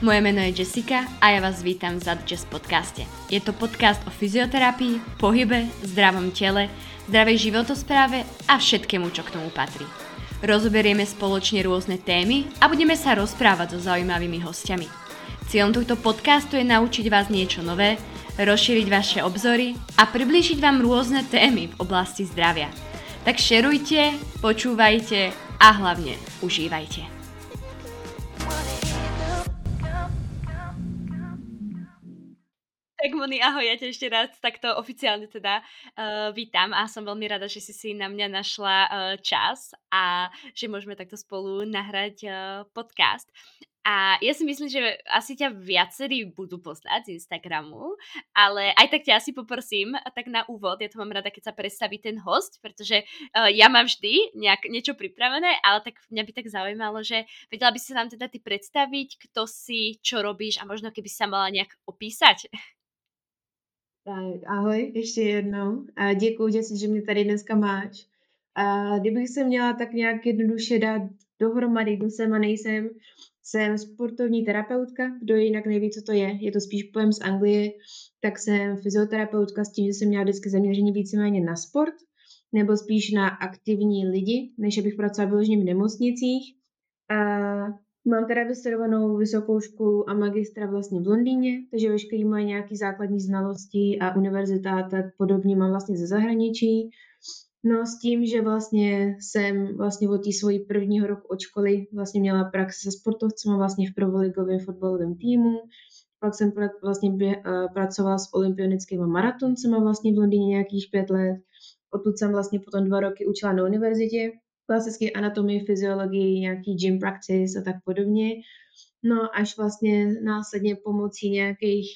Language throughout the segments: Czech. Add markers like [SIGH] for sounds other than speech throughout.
Moje meno je Jessica a ja vás vítam v Zad Jazz podcaste. Je to podcast o fyzioterapii, pohybe, zdravom tele, zdravej životospráve a všetkému, čo k tomu patrí. Rozoberieme spoločne rôzne témy a budeme sa rozprávať so zaujímavými hostiami. Cieľom tohto podcastu je naučiť vás niečo nové, rozšíriť vaše obzory a priblížiť vám rôzne témy v oblasti zdravia. Tak šerujte, počúvajte a hlavne užívajte. Tak Moni, ahoj, ja ťa ešte raz takto oficiálne teda uh, vítam a som veľmi rada, že si si na mňa našla uh, čas a že môžeme takto spolu nahrať uh, podcast. A ja si myslím, že asi ťa viacerí budú poznať z Instagramu, ale aj tak ťa asi poprosím, tak na úvod, ja to mám rada, keď sa predstaví ten host, pretože uh, ja mám vždy nejak, niečo pripravené, ale tak mňa by tak zaujímalo, že vedela by si nám teda ty predstaviť, kto si, čo robíš a možno keby sa mala nejak opísať. Tak, ahoj ještě jednou. A děkuji, že, že mě tady dneska máš. A kdybych se měla tak nějak jednoduše dát dohromady, kdo jsem a nejsem, jsem sportovní terapeutka, kdo jinak neví, co to je, je to spíš pojem z Anglie, tak jsem fyzioterapeutka s tím, že jsem měla vždycky zaměření víceméně na sport, nebo spíš na aktivní lidi, než abych pracovala v nemocnicích. A Mám teda vystudovanou vysokou školu a magistra vlastně v Londýně, takže veškerý moje nějaký základní znalosti a univerzita tak podobně mám vlastně ze zahraničí. No s tím, že vlastně jsem vlastně od té svojí prvního roku od školy vlastně měla praxi se sportovcem vlastně v prvoligovém fotbalovém týmu. Pak jsem vlastně bě, uh, pracovala s olympionickými maratoncema vlastně v Londýně nějakých pět let. Odtud jsem vlastně potom dva roky učila na univerzitě klasické anatomii, fyziologii, nějaký gym practice a tak podobně. No až vlastně následně pomocí nějakých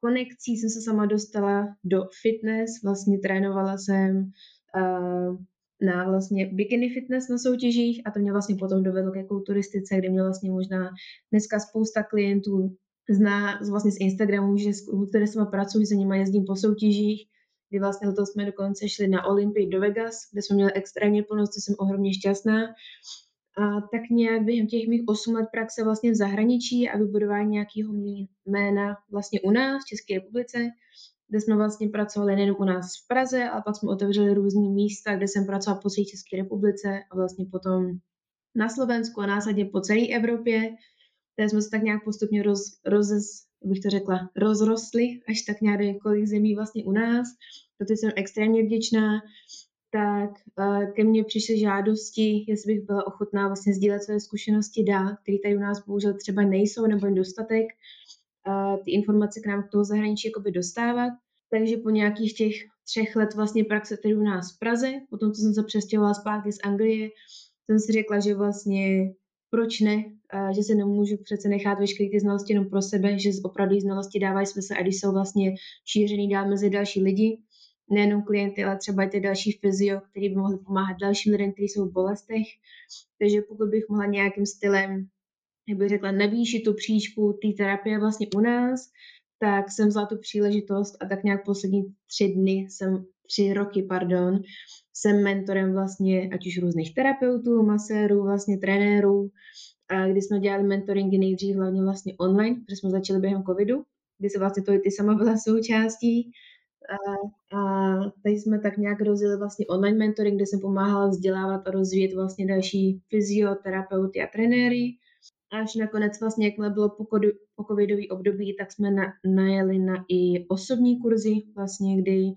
konekcí jsem se sama dostala do fitness, vlastně trénovala jsem uh, na vlastně bikini fitness na soutěžích a to mě vlastně potom dovedlo ke kulturistice, kde mě vlastně možná dneska spousta klientů zná vlastně z Instagramu, že s kulturistama pracuji, za nimi jezdím po soutěžích kdy vlastně letos jsme dokonce šli na Olympii do Vegas, kde jsme měli extrémně plnost, jsem ohromně šťastná. A tak nějak během těch mých 8 let praxe vlastně v zahraničí a vybudování nějakého jména vlastně u nás v České republice, kde jsme vlastně pracovali nejen u nás v Praze, ale pak jsme otevřeli různé místa, kde jsem pracovala po celé České republice a vlastně potom na Slovensku a následně po celé Evropě, kde jsme se tak nějak postupně roz, rozez, bych to řekla, rozrostli až tak nějak několik zemí vlastně u nás. Proto jsem extrémně vděčná. Tak uh, ke mně přišly žádosti, jestli bych byla ochotná vlastně sdílet své zkušenosti dál, které tady u nás bohužel třeba nejsou nebo jen dostatek, uh, ty informace k nám k toho zahraničí jakoby dostávat. Takže po nějakých těch třech let vlastně praxe tady u nás v Praze, potom co jsem se přestěhovala zpátky z Anglie, jsem si řekla, že vlastně proč ne, že se nemůžu přece nechat veškeré ty znalosti jenom pro sebe, že opravdu znalosti dávají smysl a když jsou vlastně šířený dál mezi další lidi, nejenom klienty, ale třeba i ty další fyzio, který by mohli pomáhat dalším lidem, kteří jsou v bolestech. Takže pokud bych mohla nějakým stylem, jak bych řekla, navýšit tu příčku té terapie vlastně u nás, tak jsem vzala tu příležitost a tak nějak poslední tři dny jsem, tři roky, pardon, jsem mentorem vlastně ať už různých terapeutů, masérů, vlastně trenérů, a kdy jsme dělali mentoringy nejdřív hlavně vlastně online, protože jsme začali během covidu, kdy se vlastně to i ty sama byla [LAUGHS] součástí. A, a tady jsme tak nějak rozjeli vlastně online mentoring, kde jsem pomáhala vzdělávat a rozvíjet vlastně další fyzioterapeuty a trenéry. Až nakonec vlastně, jakmile bylo po, covidový období, tak jsme na, najeli na i osobní kurzy, vlastně, kdy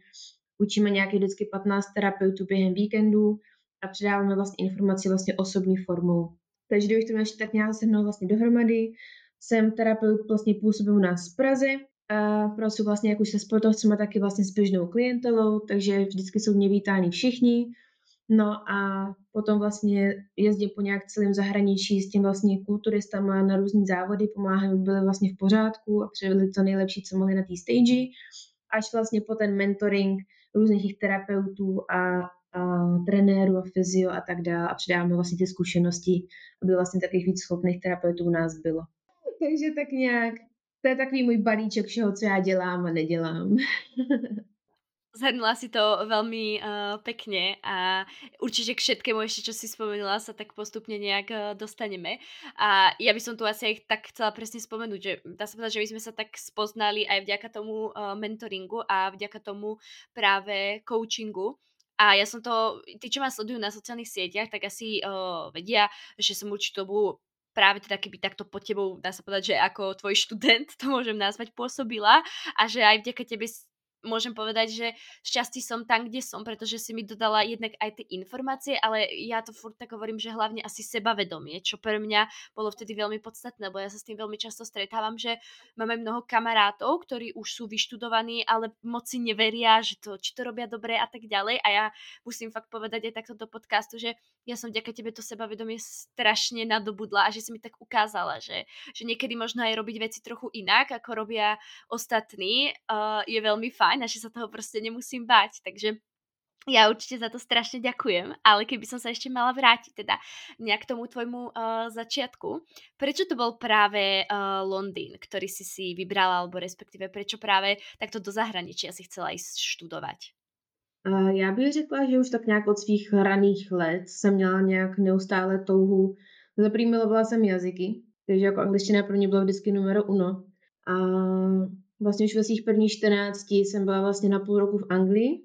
učíme nějaký vždycky 15 terapeutů během víkendu a předáváme vlastně informaci vlastně osobní formou. Takže kdybych to měla tak nějak sehnul vlastně dohromady, jsem terapeut, vlastně působím u nás v Praze, a pracuji vlastně jak už se sportovcem a taky vlastně s běžnou klientelou, takže vždycky jsou mě vítáni všichni. No a potom vlastně jezdím po nějak celém zahraničí s tím vlastně kulturistama na různé závody, pomáhám, byli vlastně v pořádku a přivedli to nejlepší, co mohli na té stage, až vlastně po ten mentoring různých terapeutů a, a trenérů a fyzio a tak dále a předáváme vlastně ty zkušenosti, aby vlastně takových víc schopných terapeutů u nás bylo. Takže tak nějak, to je takový můj balíček všeho, co já dělám a nedělám. [LAUGHS] Zhrnula si to veľmi uh, pekne a určite k všetkému ešte, čo si spomenula, sa tak postupne nejak uh, dostaneme. A ja by som tu asi aj tak chcela presne spomenúť, že dá sa povedať, že my sme sa tak spoznali aj vďaka tomu uh, mentoringu a vďaka tomu práve coachingu. A ja som to, tí, čo ma sledujú na sociálnych sieťach, tak asi uh, vedia, že som určitú dobu práve teda keby takto pod tebou, dá sa povedať, že ako tvoj študent, [LAUGHS] to môžem nazvať, pôsobila a že aj vďaka tebe môžem povedať, že šťastí som tam, kde som, pretože si mi dodala jednak aj tie informácie, ale ja to furt tak hovorím, že hlavne asi sebavedomie, čo pre mňa bolo vtedy veľmi podstatné, lebo ja sa s tým veľmi často stretávam, že máme mnoho kamarátov, ktorí už sú vyštudovaní, ale moci neveria, že to, či to robia dobre a tak ďalej. A ja musím fakt povedať aj takto do podcastu, že ja som vďaka tebe to sebavedomie strašne nadobudla a že si mi tak ukázala, že, že niekedy možno aj robiť veci trochu inak, ako robia ostatní, uh, je veľmi fajn fajn a že sa toho proste nemusím báť. Takže ja určite za to strašne ďakujem, ale keby som sa ešte mala vrátiť teda nejak k tomu tvojmu uh, začiatku, prečo to bol práve uh, Londýn, ktorý si si vybrala, alebo respektíve prečo práve takto do zahraničia si chcela ísť študovať? Uh, já bych řekla, že už tak nějak od svých raných let jsem měla nějak neustále touhu. Za milovala jsem jazyky, takže jako angličtina pro mě bylo vždycky numero uno. A vlastně už ve svých prvních 14 jsem byla vlastně na půl roku v Anglii.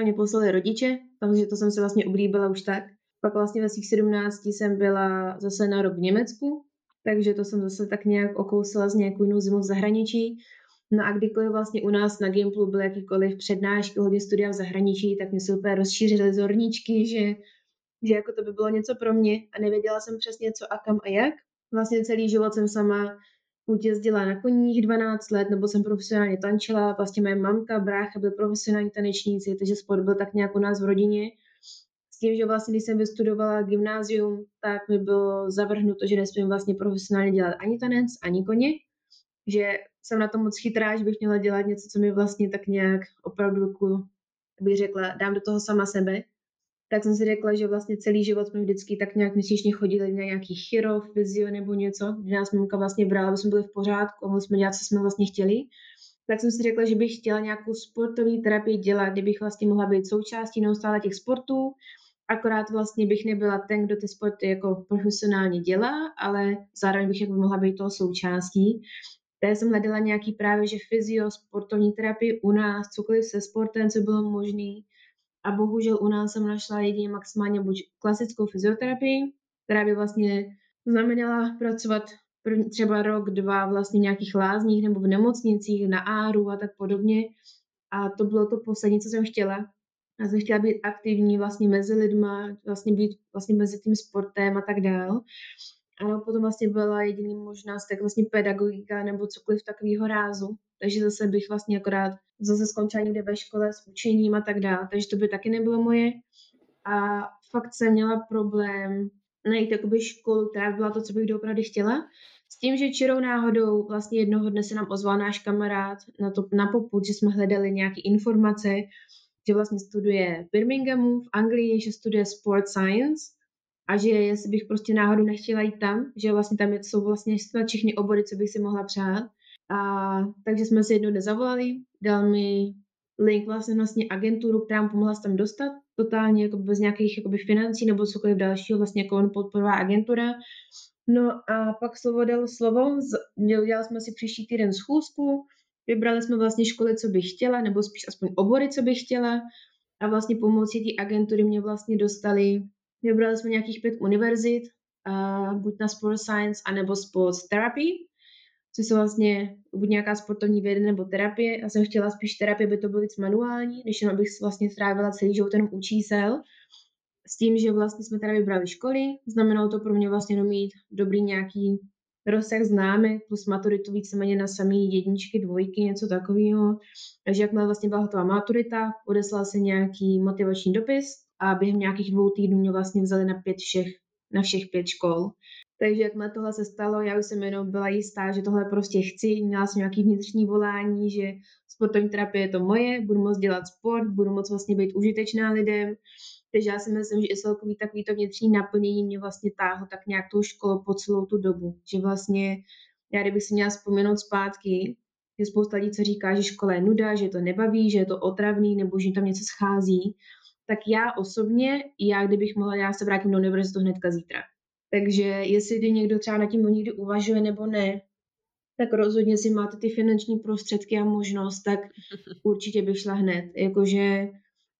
A mě poslali rodiče, takže to jsem se vlastně oblíbila už tak. Pak vlastně ve svých 17 jsem byla zase na rok v Německu, takže to jsem zase tak nějak okousila z nějakou jinou zimu v zahraničí. No a kdykoliv vlastně u nás na Gimplu byly jakýkoliv přednášky hodně studia v zahraničí, tak mi se úplně rozšířily zorničky, že, že jako to by bylo něco pro mě a nevěděla jsem přesně co a kam a jak. Vlastně celý život jsem sama buď jezdila na koních 12 let, nebo jsem profesionálně tančila, vlastně moje mamka, brácha byli profesionální tanečníci, takže sport byl tak nějak u nás v rodině. S tím, že vlastně, když jsem vystudovala gymnázium, tak mi bylo zavrhnuto, že nesmím vlastně profesionálně dělat ani tanec, ani koně, že jsem na to moc chytrá, že bych měla dělat něco, co mi vlastně tak nějak opravdu, jako bych řekla, dám do toho sama sebe tak jsem si řekla, že vlastně celý život jsme vždycky tak nějak měsíčně chodili na nějaký chiro, fyzio nebo něco, kde nás mamka vlastně brala, aby jsme byli v pořádku a mohli jsme dělat, co jsme vlastně chtěli. Tak jsem si řekla, že bych chtěla nějakou sportovní terapii dělat, kdybych vlastně mohla být součástí neustále těch sportů, akorát vlastně bych nebyla ten, kdo ty sporty jako profesionálně dělá, ale zároveň bych jako mohla být toho součástí. Takže jsem hledala nějaký právě, že fyzio, sportovní terapii u nás, cokoliv se sportem, co bylo možné a bohužel u nás jsem našla jedině maximálně buď klasickou fyzioterapii, která by vlastně znamenala pracovat třeba rok, dva vlastně v nějakých lázních nebo v nemocnicích, na áru a tak podobně. A to bylo to poslední, co jsem chtěla. Já jsem chtěla být aktivní vlastně mezi lidma, vlastně být vlastně mezi tím sportem a tak dál. A potom vlastně byla jediný možnost, tak vlastně pedagogika nebo cokoliv takového rázu. Takže zase bych vlastně akorát zase skončila někde ve škole s učením a tak dále, takže to by taky nebylo moje. A fakt jsem měla problém najít jakoby školu, která by byla to, co bych doopravdy chtěla. S tím, že čirou náhodou vlastně jednoho dne se nám ozval náš kamarád na, to, na poput, že jsme hledali nějaké informace, že vlastně studuje v Birminghamu v Anglii, že studuje sport science a že jestli bych prostě náhodou nechtěla jít tam, že vlastně tam jsou vlastně všechny obory, co bych si mohla přát. A takže jsme si jednou nezavolali, dal mi link vlastně vlastně agenturu, která mu pomohla se tam dostat, totálně jako bez nějakých jakoby, financí nebo cokoliv dalšího, vlastně jako on podporová agentura. No a pak slovo dalo slovo, udělali jsme si příští týden schůzku, vybrali jsme vlastně školy, co bych chtěla, nebo spíš aspoň obory, co bych chtěla a vlastně pomocí té agentury mě vlastně dostali, vybrali jsme nějakých pět univerzit, a buď na sport science, anebo sports therapy, což jsou vlastně buď nějaká sportovní věda nebo terapie. Já jsem chtěla spíš terapie, aby to bylo víc manuální, než jenom abych vlastně strávila celý život jenom u čísel. S tím, že vlastně jsme teda vybrali školy, znamenalo to pro mě vlastně jenom mít dobrý nějaký rozsah známek plus maturitu víceméně na samý jedničky, dvojky, něco takového. Takže jakmile vlastně byla hotová maturita, odeslal se nějaký motivační dopis a během nějakých dvou týdnů mě vlastně vzali na pět všech, na všech pět škol. Takže jakmile tohle se stalo, já už jsem jenom byla jistá, že tohle prostě chci, měla jsem nějaký vnitřní volání, že sportovní terapie je to moje, budu moct dělat sport, budu moct vlastně být užitečná lidem. Takže já si myslím, že i celkový takový to vnitřní naplnění mě vlastně táhlo tak nějak tou školu po celou tu dobu. Že vlastně, já kdybych si měla vzpomenout zpátky, Je spousta lidí, co říká, že škola je nuda, že to nebaví, že je to otravný nebo že tam něco schází. Tak já osobně, já kdybych mohla, já se vrátím do univerzitu hnedka zítra. Takže jestli někdo třeba nad tím někdy uvažuje nebo ne, tak rozhodně si máte ty finanční prostředky a možnost, tak [LAUGHS] určitě bych šla hned. Jakože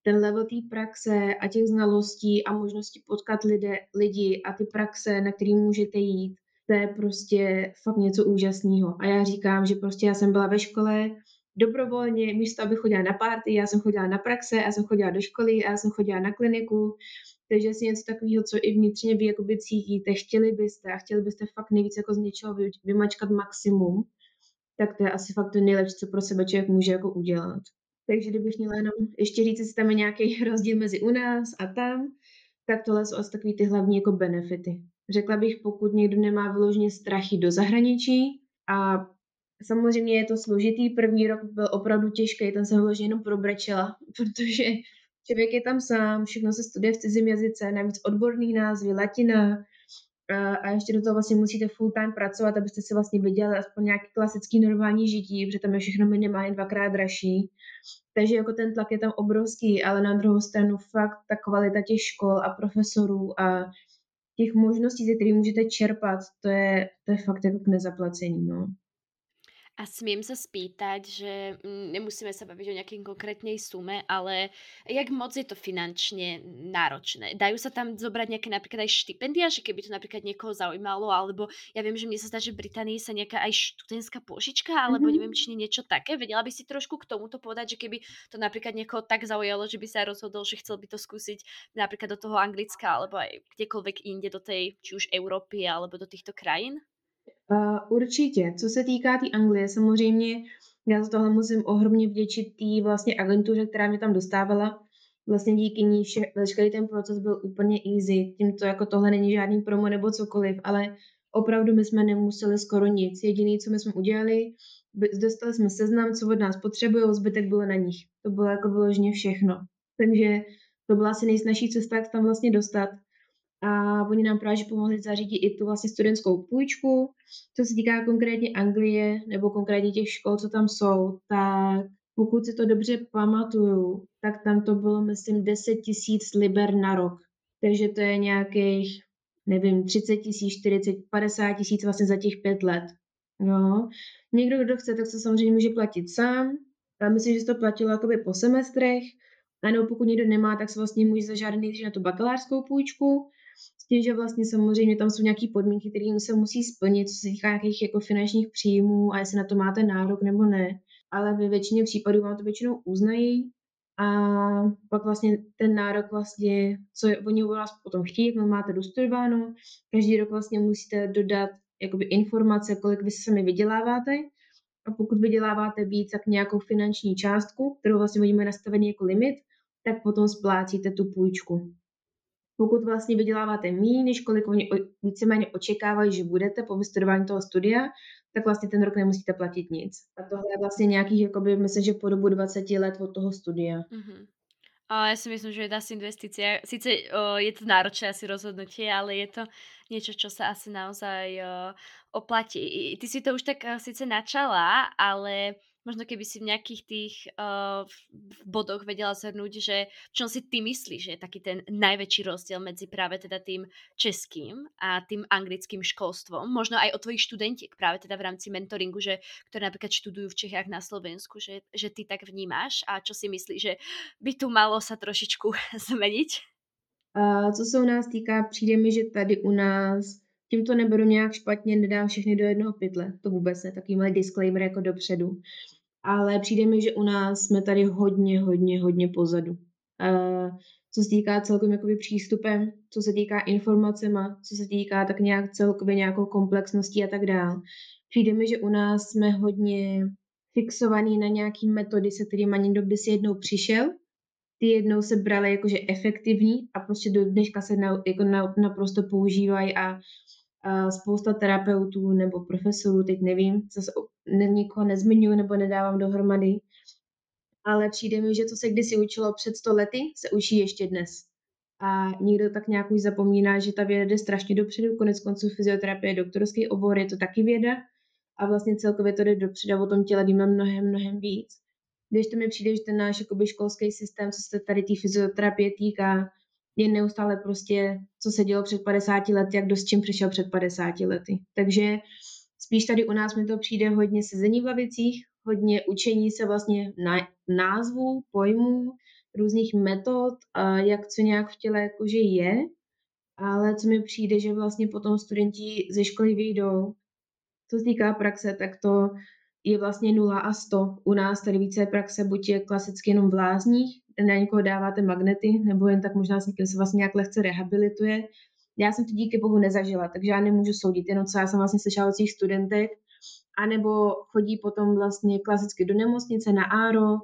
ten level té praxe a těch znalostí a možnosti potkat lidé, lidi a ty praxe, na který můžete jít, to je prostě fakt něco úžasného. A já říkám, že prostě já jsem byla ve škole dobrovolně, místo aby chodila na párty, já jsem chodila na praxe, já jsem chodila do školy, já jsem chodila na kliniku, takže jestli něco takového, co i vnitřně vy jakoby cítíte, chtěli byste a chtěli byste fakt nejvíc jako z něčeho vymačkat maximum, tak to je asi fakt to nejlepší, co pro sebe člověk může jako udělat. Takže kdybych měla jenom ještě říct, jestli tam je nějaký [LAUGHS] rozdíl mezi u nás a tam, tak tohle jsou asi takový ty hlavní jako benefity. Řekla bych, pokud někdo nemá vyloženě strachy do zahraničí a samozřejmě je to složitý, první rok byl opravdu těžký, tam jsem vyloženě jenom probrečela, [LAUGHS] protože člověk je tam sám, všechno se studuje v cizím jazyce, navíc odborný názvy, latina, a ještě do toho vlastně musíte full time pracovat, abyste si vlastně viděli aspoň nějaký klasický normální žití, protože tam je všechno minimálně dvakrát dražší. Takže jako ten tlak je tam obrovský, ale na druhou stranu fakt ta kvalita těch škol a profesorů a těch možností, ze kterých můžete čerpat, to je, to je fakt jako k nezaplacení, no. A smiem sa spýtať, že mm, nemusíme sa baviť o nejakej konkrétnej sume, ale jak moc je to finančne náročné? Dajú sa tam zobrať nejaké napríklad aj štipendia, že keby to napríklad niekoho zaujímalo, alebo ja viem, že mne sa zdá, že v Británii sa nejaká aj študentská požička, alebo mm-hmm. neviem, či nie niečo také. Vedela by si trošku k tomuto povedať, že keby to napríklad niekoho tak zaujalo, že by sa rozhodol, že chcel by to skúsiť napríklad do toho Anglicka, alebo aj kdekoľvek inde do tej, či už Európy, alebo do týchto krajín? Uh, určitě. Co se týká té tý Anglie, samozřejmě já za tohle musím ohromně vděčit té vlastně agentuře, která mě tam dostávala. Vlastně díky ní vše, veškerý ten proces byl úplně easy. Tímto jako tohle není žádný promo nebo cokoliv, ale opravdu my jsme nemuseli skoro nic. Jediné, co my jsme udělali, dostali jsme seznam, co od nás potřebují, zbytek bylo na nich. To bylo jako vyloženě všechno. Takže to byla asi nejsnažší cesta, jak tam vlastně dostat a oni nám právě pomohli zařídit i tu vlastně studentskou půjčku. Co se týká konkrétně Anglie nebo konkrétně těch škol, co tam jsou, tak pokud si to dobře pamatuju, tak tam to bylo, myslím, 10 tisíc liber na rok. Takže to je nějakých, nevím, 30 tisíc, 40, 50 tisíc vlastně za těch pět let. No. Někdo, kdo chce, tak se samozřejmě může platit sám. Já myslím, že se to platilo jakoby po semestrech. A nebo pokud někdo nemá, tak se vlastně může zažádat nejdřív na tu bakalářskou půjčku s tím, že vlastně samozřejmě tam jsou nějaké podmínky, které se musí splnit, co se týká nějakých jako finančních příjmů a jestli na to máte nárok nebo ne. Ale ve většině případů vám to většinou uznají a pak vlastně ten nárok vlastně, co oni u vás potom chtějí, jak máte dostudováno, každý rok vlastně musíte dodat jakoby informace, kolik vy sami vyděláváte a pokud vyděláváte víc, tak nějakou finanční částku, kterou vlastně oni mají nastavený jako limit, tak potom splácíte tu půjčku. Pokud vlastně vyděláváte méně, než kolik oni víceméně očekávají, že budete po vystudování toho studia, tak vlastně ten rok nemusíte platit nic. A tohle je vlastně nějakých, jakoby, myslím, že po dobu 20 let od toho studia. Mm-hmm. A ja si myslím, že je to asi investícia. Sice o, je to náročné asi rozhodnutie, ale je to niečo, čo sa asi naozaj o, oplatí. Ty si to už tak o, síce načala, ale možno keby si v nejakých tých uh, v bodoch vedela zhrnúť, že čo si ty myslíš, že je taký ten najväčší rozdiel medzi práve teda tým českým a tým anglickým školstvom, možno aj o tvojich študentiek práve teda v rámci mentoringu, že, ktoré napríklad študujú v Čechách na Slovensku, že, že ty tak vnímáš a čo si myslíš, že by tu malo sa trošičku [LAUGHS] zmeniť? A co se u nás týká, přijde mi, že tady u nás tím to neberu nějak špatně, nedám všechny do jednoho pytle. To vůbec ne, takový malý disclaimer jako dopředu. Ale přijde mi, že u nás jsme tady hodně, hodně, hodně pozadu. Uh, co se týká celkovým jakoby přístupem, co se týká informacema, co se týká tak nějak celkově nějakou komplexností a tak dál. Přijde mi, že u nás jsme hodně fixovaný na nějaký metody, se kterými někdo by si jednou přišel, ty jednou se braly jakože efektivní a prostě do dneška se na, jako na, naprosto používají a spousta terapeutů nebo profesorů, teď nevím, zase nikoho nezmiňuji nebo nedávám dohromady, ale přijde mi, že to se kdysi učilo před 100 lety, se učí ještě dnes. A někdo tak nějak už zapomíná, že ta věda jde strašně dopředu, konec konců fyzioterapie je doktorský obor, je to taky věda, a vlastně celkově to jde dopředu a o tom těle víme mnohem, mnohem víc. Když to mi přijde, že ten náš školský systém, co se tady té fyzioterapie týká, je neustále prostě, co se dělo před 50 lety, jak kdo s čím přišel před 50 lety. Takže spíš tady u nás mi to přijde hodně sezení v lavicích, hodně učení se vlastně na názvu, pojmů, různých metod, jak co nějak v těle jakože je, ale co mi přijde, že vlastně potom studenti ze školy vyjdou, co se týká praxe, tak to je vlastně 0 a 100. U nás tady více praxe buď je klasicky jenom v lázních, na někoho dáváte magnety, nebo jen tak možná s někým se vlastně nějak lehce rehabilituje. Já jsem to díky bohu nezažila, takže já nemůžu soudit, jenom co já jsem vlastně slyšela od svých studentek, anebo chodí potom vlastně klasicky do nemocnice na áro,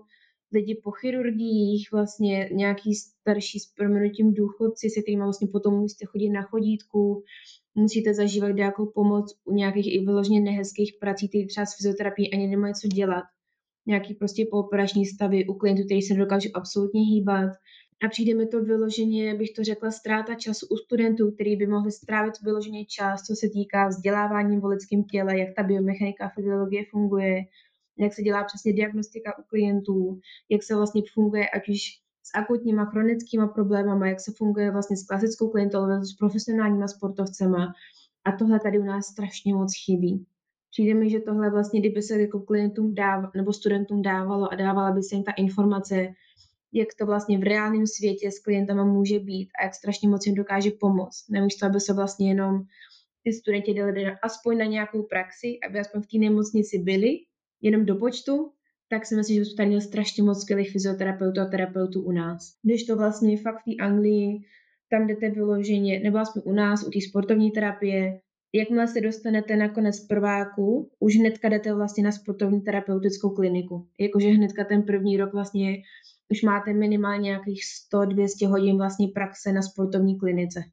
lidi po chirurgiích, vlastně nějaký starší s proměnutím důchodci, se kterými vlastně potom musíte chodit na chodítku, musíte zažívat nějakou pomoc u nějakých i vyloženě nehezkých prací, které třeba s fyzioterapií ani nemají co dělat. Nějaký prostě pooperační stavy u klientů, který se nedokážou absolutně hýbat. A přijde mi to vyloženě, bych to řekla, ztráta času u studentů, který by mohli strávit vyloženě čas, co se týká vzdělávání v lidském těle, jak ta biomechanika a fyziologie funguje, jak se dělá přesně diagnostika u klientů, jak se vlastně funguje ať už s akutníma chronickýma problémama, jak se funguje vlastně s klasickou klientolou, s profesionálníma sportovcema. A tohle tady u nás strašně moc chybí. Přijde mi, že tohle vlastně, kdyby se jako klientům dáv, nebo studentům dávalo a dávala by se jim ta informace, jak to vlastně v reálném světě s klientama může být a jak strašně moc jim dokáže pomoct. Nemísto, aby se vlastně jenom ty studenti dali aspoň na nějakou praxi, aby aspoň v té nemocnici byli, jenom do počtu, tak si myslím, že jsme tady měli strašně moc skvělých fyzioterapeutů a terapeutů u nás. Když to vlastně fakt v té Anglii, tam jdete vyloženě, nebo aspoň u nás, u té sportovní terapie, jakmile se dostanete na konec prváku, už hnedka jdete vlastně na sportovní terapeutickou kliniku. Jakože hnedka ten první rok vlastně už máte minimálně nějakých 100-200 hodin vlastně praxe na sportovní klinice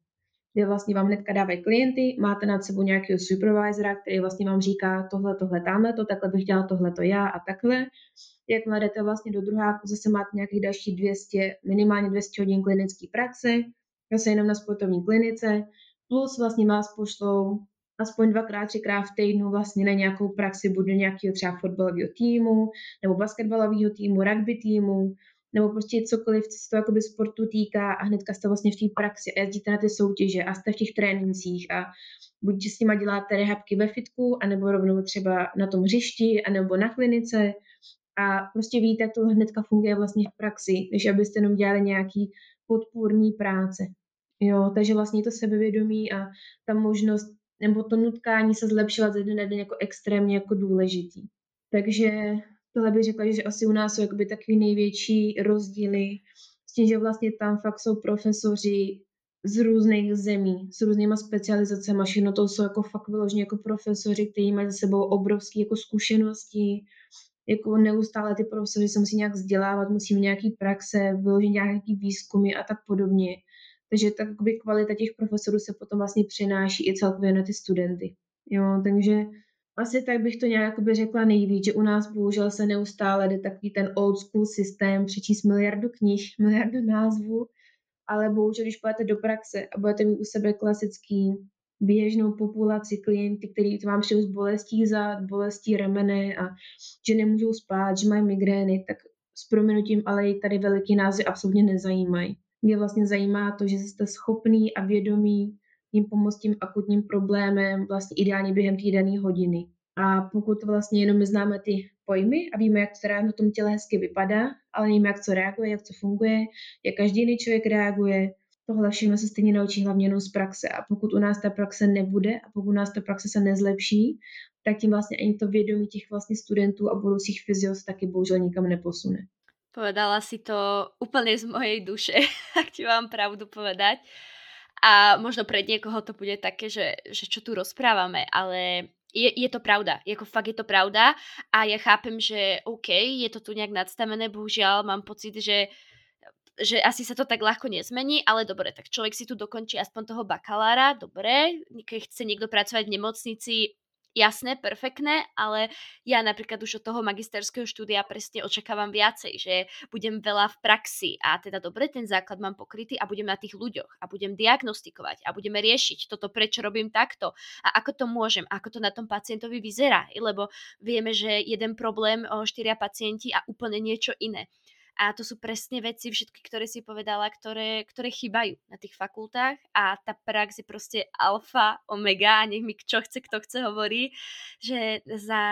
kde vlastně vám hnedka dávají klienty, máte nad sebou nějakého supervisora, který vlastně vám říká tohle, tohle, tamhle to, takhle bych dělal tohle, to já a takhle. Jak jdete vlastně do druháku, zase máte nějakých další 200, minimálně 200 hodin klinické praxe, zase jenom na sportovní klinice, plus vlastně vás pošlou aspoň dvakrát, třikrát v týdnu vlastně na nějakou praxi, buď do nějakého třeba fotbalového týmu, nebo basketbalového týmu, rugby týmu, nebo prostě cokoliv, co se to jakoby sportu týká a hnedka jste vlastně v té praxi a jezdíte na ty soutěže a jste v těch trénincích a buď s nima děláte rehabky ve fitku, anebo rovnou třeba na tom hřišti, anebo na klinice a prostě víte, to hnedka funguje vlastně v praxi, než abyste jenom dělali nějaký podpůrní práce. Jo, takže vlastně to sebevědomí a ta možnost nebo to nutkání se zlepšovat ze dne na den jako extrémně jako důležitý. Takže tohle bych řekla, že asi u nás jsou jakoby takový největší rozdíly s tím, že vlastně tam fakt jsou profesoři z různých zemí, s různýma specializacemi, všechno to jsou jako fakt vyloženě jako profesoři, kteří mají za sebou obrovské jako zkušenosti, jako neustále ty profesoři se musí nějak vzdělávat, musí mít nějaký praxe, vyložit nějaký výzkumy a tak podobně. Takže tak jakoby kvalita těch profesorů se potom vlastně přináší i celkově na ty studenty. Jo, takže asi tak bych to nějak by řekla nejvíc, že u nás bohužel se neustále jde takový ten old school systém, přečíst miliardu knih, [LAUGHS] miliardu názvů, ale bohužel, když půjdete do praxe a budete mít u sebe klasický běžnou populaci klienty, který vám přijou z bolestí zad, bolestí remene a že nemůžou spát, že mají migrény, tak s proměnutím ale i tady veliký názvy absolutně nezajímají. Mě vlastně zajímá to, že jste schopný a vědomí jim pomoct tím akutním problémem vlastně ideálně během té dané hodiny. A pokud vlastně jenom my známe ty pojmy a víme, jak to na tom těle hezky vypadá, ale nevíme, jak to reaguje, jak to funguje, jak každý jiný člověk reaguje, tohle všechno se stejně naučí hlavně jenom z praxe. A pokud u nás ta praxe nebude a pokud u nás ta praxe se nezlepší, tak tím vlastně ani to vědomí těch vlastně studentů a budoucích fyzios taky bohužel nikam neposune. Povedala si to úplně z mojej duše, [LAUGHS] ak ti mám pravdu povedať. A možno pre niekoho to bude také, že, že čo tu rozprávame, ale je, je to pravda, jako fakt je to pravda. A ja chápem, že OK, je to tu nejak nadstavené, bohužiaľ mám pocit, že že asi sa to tak ľahko nezmení, ale dobre, tak človek si tu dokončí aspoň toho bakalára, dobre, keď chce niekto pracovať v nemocnici, jasné, perfektné, ale ja napríklad už od toho magisterského štúdia presne očakávam viacej, že budem veľa v praxi a teda dobre, ten základ mám pokrytý a budem na tých ľuďoch a budem diagnostikovať a budeme riešiť toto, prečo robím takto a ako to môžem, ako to na tom pacientovi vyzerá, lebo vieme, že jeden problém, štyria pacienti a úplne niečo iné. A to sú presne veci všetky, ktoré si povedala, ktoré, ktoré chýbajú na tých fakultách. A tá prax je proste alfa, omega a nech mi čo chce, kto chce hovorí, že za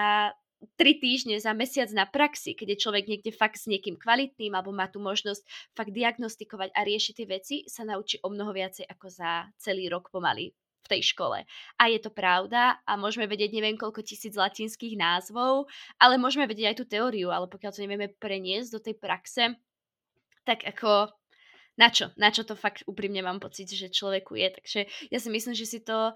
tri týždne za mesiac na praxi, keď je človek niekde fakt s niekým kvalitným alebo má tu možnosť fakt diagnostikovať a riešiť tie veci, sa naučí o mnoho viacej ako za celý rok pomaly v tej škole. A je to pravda a môžeme vedieť neviem koľko tisíc latinských názvov, ale môžeme vedieť aj tú teóriu, ale pokiaľ to nevieme preniesť do tej praxe, tak ako na čo? Na čo to fakt úprimne mám pocit, že človeku je. Takže ja si myslím, že si to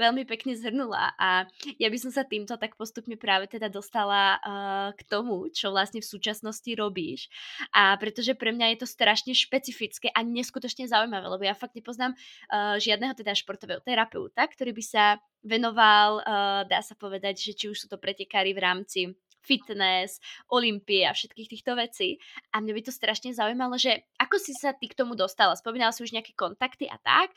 veľmi pekne zhrnula a ja by som sa týmto tak postupne práve teda dostala uh, k tomu, čo vlastne v súčasnosti robíš a pretože pre mňa je to strašne špecifické a neskutočne zaujímavé, lebo ja fakt nepoznám uh, žiadneho teda športového terapeuta, ktorý by sa venoval, uh, dá sa povedať, že či už sú to pretekári v rámci fitness, olympie a všetkých týchto vecí. A mňa by to strašne zaujímalo, že ako si sa ty k tomu dostala? Spomínala si už nejaké kontakty a tak,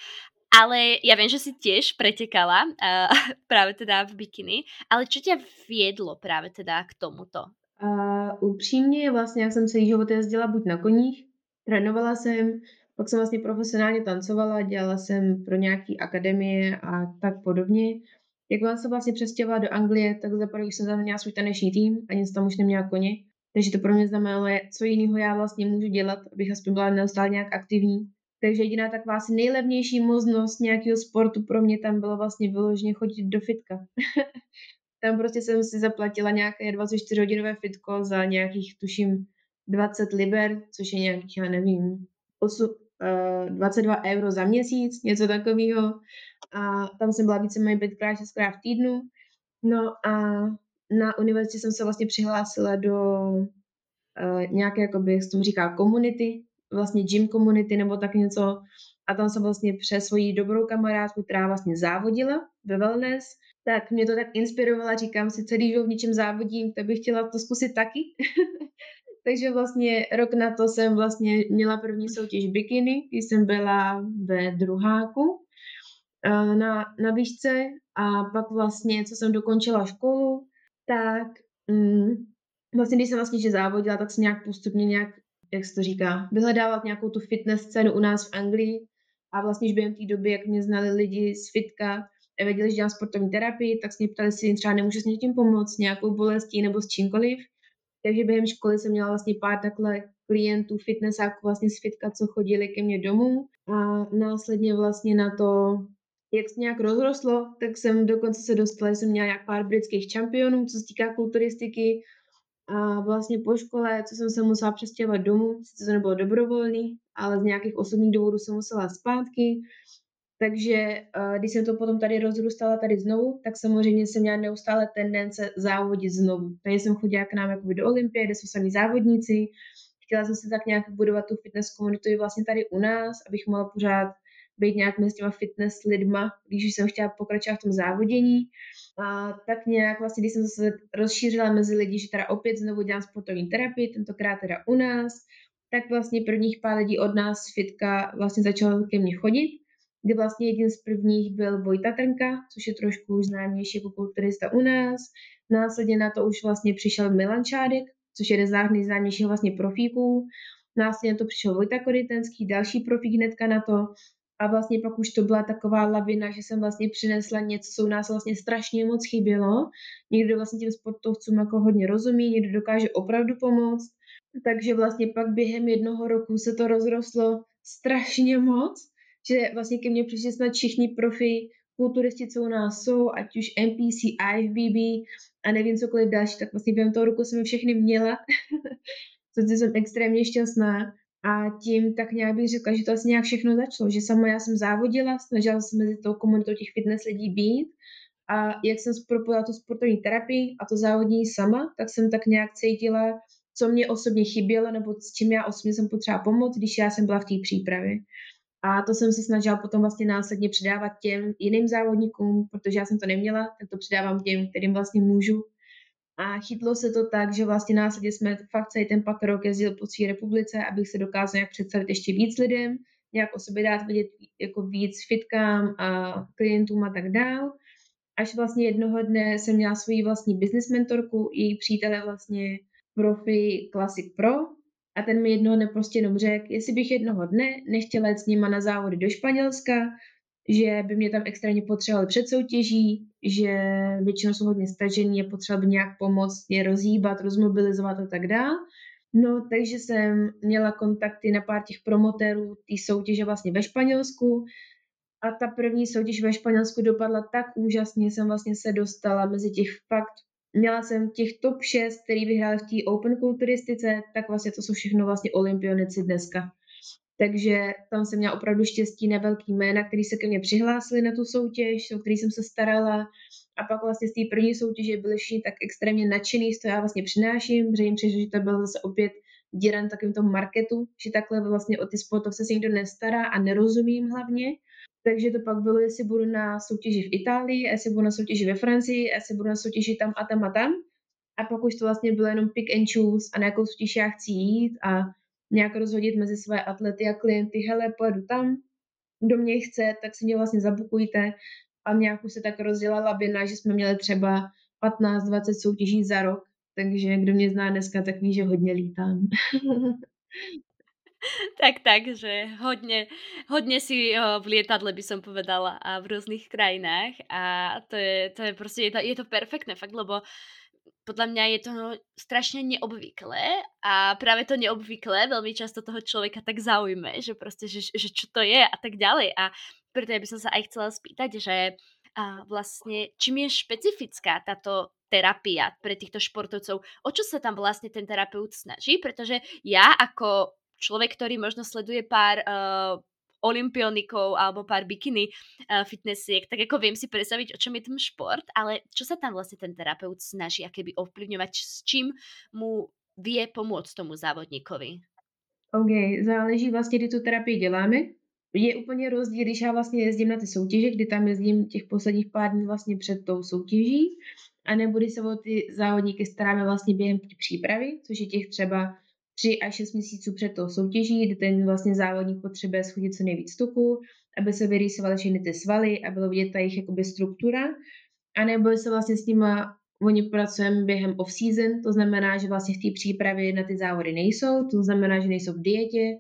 ale ja viem, že si tiež pretekala uh, [LAUGHS] práve teda v bikini, ale čo ťa viedlo práve teda k tomuto? Uh, upřímně, vlastně já jsem celý život jezdila buď na koních, trénovala jsem, pak jsem vlastně profesionálně tancovala, dělala jsem pro nějaký akademie a tak podobně. Jak jsem se vlastně přestěhovala do Anglie, tak za už jsem tam měla svůj taneční tým a nic tam už neměla koně. Takže to pro mě znamenalo, co jiného já vlastně můžu dělat, abych aspoň byla neustále nějak aktivní. Takže jediná taková asi nejlevnější možnost nějakého sportu pro mě tam bylo vlastně vyloženě chodit do fitka. [LAUGHS] tam prostě jsem si zaplatila nějaké 24-hodinové fitko za nějakých, tuším, 20 liber, což je nějakých, já nevím, 8, uh, 22 euro za měsíc, něco takového. A tam jsem byla víceméně pětkrát, šestkrát v týdnu. No a na univerzitě jsem se vlastně přihlásila do uh, nějaké, jak se tomu říká, komunity, vlastně gym community nebo tak něco. A tam jsem vlastně přes svoji dobrou kamarádku, která vlastně závodila ve wellness, tak mě to tak inspirovala, říkám si, celý život v něčem závodím, tak bych chtěla to zkusit taky. [LAUGHS] Takže vlastně rok na to jsem vlastně měla první soutěž bikiny, když jsem byla ve druháku eh, na, na výšce a pak vlastně, co jsem dokončila školu, tak mm, vlastně když jsem vlastně že závodila, tak jsem nějak postupně nějak jak se to říká, vyhledávat nějakou tu fitness scénu u nás v Anglii a vlastně už během té doby, jak mě znali lidi z fitka věděli, že dělám sportovní terapii, tak se mě ptali, jestli třeba nemůžu s něčím pomoct, nějakou bolestí nebo s čímkoliv. Takže během školy jsem měla vlastně pár takhle klientů fitnessáků vlastně z fitka, co chodili ke mně domů a následně vlastně na to, jak se nějak rozrostlo, tak jsem dokonce se dostala, jsem měla nějak pár britských čampionů, co se týká kulturistiky, a vlastně po škole, co jsem se musela přestěhovat domů, sice to nebylo dobrovolný, ale z nějakých osobních důvodů jsem musela zpátky. Takže eh, když jsem to potom tady rozrůstala tady znovu, tak samozřejmě jsem měla neustále tendence závodit znovu. Takže jsem chodila k nám jakoby do Olympie, kde jsou sami závodníci. Chtěla jsem si tak nějak budovat tu fitness komunitu i vlastně tady u nás, abych mohla pořád být nějak mezi těma fitness lidma, když jsem chtěla pokračovat v tom závodění. A tak nějak vlastně, když jsem se rozšířila mezi lidi, že teda opět znovu dělám sportovní terapii, tentokrát teda u nás, tak vlastně prvních pár lidí od nás fitka vlastně začalo ke mně chodit, kdy vlastně jedním z prvních byl Vojta Trnka, což je trošku už známější jako kulturista u nás. Následně na to už vlastně přišel Milan Čádek, což je jeden z nejznámějších vlastně profíků. Následně na to přišel Vojta Korytenský, další profík hnedka na to. A vlastně pak už to byla taková lavina, že jsem vlastně přinesla něco, co u nás vlastně strašně moc chybělo. Někdo vlastně těm sportovcům jako hodně rozumí, někdo dokáže opravdu pomoct. Takže vlastně pak během jednoho roku se to rozrostlo strašně moc, že vlastně ke mně přišli snad všichni profi kulturisti, co u nás jsou, ať už NPC, IFBB a nevím cokoliv další, tak vlastně během toho roku jsem všechny měla, [LAUGHS] což jsem extrémně šťastná. A tím tak nějak bych řekla, že to asi nějak všechno začalo, že sama já jsem závodila, snažila jsem mezi tou komunitou těch fitness lidí být a jak jsem propojila tu sportovní terapii a to závodní sama, tak jsem tak nějak cítila, co mě osobně chybělo nebo s čím já osobně jsem potřeba pomoct, když já jsem byla v té přípravě. A to jsem se snažila potom vlastně následně předávat těm jiným závodníkům, protože já jsem to neměla, tak to předávám těm, kterým vlastně můžu. A chytlo se to tak, že vlastně následně jsme fakt celý ten pak rok jezdil po své republice, abych se dokázal nějak představit ještě víc lidem, nějak o sobě dát vidět jako víc fitkám a klientům a tak dál. Až vlastně jednoho dne jsem měla svoji vlastní business mentorku, její přítele vlastně profi Classic Pro a ten mi jednoho dne prostě jenom řekl, jestli bych jednoho dne nechtěla jít s nima na závody do Španělska, že by mě tam extrémně potřebovali před soutěží, že většinou jsou hodně stažení a potřeba by nějak pomoct je rozhýbat, rozmobilizovat a tak dále. No, takže jsem měla kontakty na pár těch promotérů té soutěže vlastně ve Španělsku a ta první soutěž ve Španělsku dopadla tak úžasně, jsem vlastně se dostala mezi těch fakt, měla jsem těch top 6, který vyhráli v té open kulturistice, tak vlastně to jsou všechno vlastně olympionici dneska. Takže tam jsem měla opravdu štěstí na velký jména, který se ke mně přihlásili na tu soutěž, o který jsem se starala. A pak vlastně z té první soutěže byli všichni tak extrémně nadšený, co já vlastně přináším, že jim přišlo, že to byl zase opět díran takovým tom marketu, že takhle vlastně o ty sportovce se nikdo nestará a nerozumím hlavně. Takže to pak bylo, jestli budu na soutěži v Itálii, jestli budu na soutěži ve Francii, jestli budu na soutěži tam a tam a tam. A pak už to vlastně bylo jenom pick and choose a na jakou soutěž já chci jít a nějak rozhodit mezi své atlety a klienty, hele, pojedu tam, kdo mě chce, tak si mě vlastně zabukujte a nějak už se tak rozdělala labina, že jsme měli třeba 15-20 soutěží za rok, takže kdo mě zná dneska, tak ví, že hodně lítám. [LAUGHS] [LAUGHS] tak, tak, že hodně, hodně si v lietadle by som povedala a v různých krajinách a to je, to je prostě, je to, je to perfektné fakt, lebo podľa mňa je to strašne neobvyklé a práve to neobvyklé veľmi často toho človeka tak zaujme, že proste, že, že čo to je a tak ďalej. A preto ja by som sa aj chcela spýtať, že a vlastne čím je špecifická táto terapia pre týchto športovcov? O čo sa tam vlastne ten terapeut snaží? Pretože ja ako človek, ktorý možno sleduje pár uh, olympionikov alebo pár bikiny uh, fitnessiek, tak ako viem si predstaviť, o čom je ten šport, ale čo sa tam vlastne ten terapeut snaží akéby ovplyvňovať, s čím mu vie pomôcť tomu závodníkovi? OK, záleží vlastně, kdy tu terapii děláme. Je úplně rozdíl, když já vlastně jezdím na ty soutěže, kdy tam jezdím těch posledních pár dní vlastně před tou soutěží, a nebo když se o ty závodníky staráme vlastně během přípravy, což je těch třeba 3 až 6 měsíců před tou soutěží, kdy ten vlastně závodník potřebuje schodit co nejvíc tuku, aby se vyrýsovaly všechny ty svaly a bylo vidět ta jejich jakoby struktura. A nebo se vlastně s nima oni pracujeme během off-season, to znamená, že vlastně v té přípravě na ty závody nejsou, to znamená, že nejsou v dietě,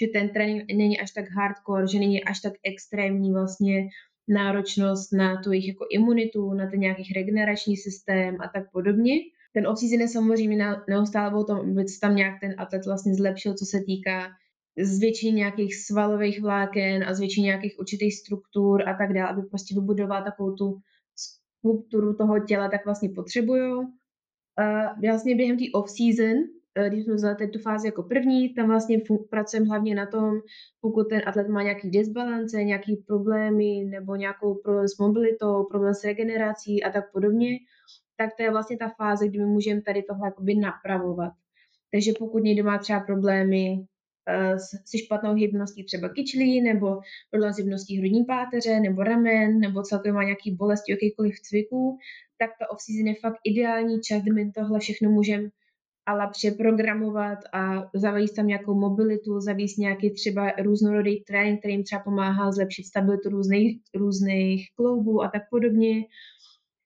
že ten trénink není až tak hardcore, že není až tak extrémní vlastně náročnost na tu jejich jako imunitu, na ten nějaký regenerační systém a tak podobně. Ten off-season je samozřejmě neustále o tom, aby se tam nějak ten atlet vlastně zlepšil, co se týká zvětšení nějakých svalových vláken a zvětšení nějakých určitých struktur a tak dále, aby prostě vybudoval takovou tu skulpturu toho těla, tak vlastně potřebují. A vlastně během té off-season, eh, když jsme vzali tu fázi jako první, tam vlastně pracujeme hlavně na tom, pokud ten atlet má nějaký disbalance, nějaký problémy nebo nějakou problém s mobilitou, problém s regenerací a tak podobně, tak to je vlastně ta fáze, kdy my můžeme tady tohle jakoby napravovat. Takže pokud někdo má třeba problémy uh, se špatnou hybností třeba kyčlí, nebo problém s hybností hrudní páteře, nebo ramen, nebo celkově má nějaký bolesti jakýkoliv cviků, tak ta off-season je fakt ideální čas, kdy my tohle všechno můžeme ale přeprogramovat a zavést tam nějakou mobilitu, zavést nějaký třeba různorodý trénink, který jim třeba pomáhá zlepšit stabilitu různých, různých kloubů a tak podobně.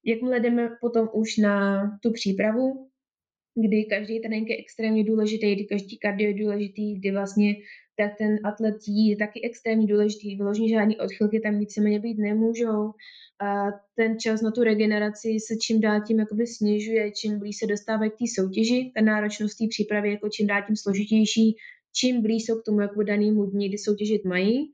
Jakmile jdeme potom už na tu přípravu, kdy každý trénink je extrémně důležitý, kdy každý kardio je důležitý, kdy vlastně tak ten atlet je taky extrémně důležitý, vyloženě žádný odchylky tam víceméně být nemůžou. A ten čas na tu regeneraci se čím dál tím jakoby snižuje, čím blíž se dostávají k té soutěži, ta náročnost té přípravy jako čím dál tím složitější, čím blíž jsou k tomu jako danému dní, kdy soutěžit mají.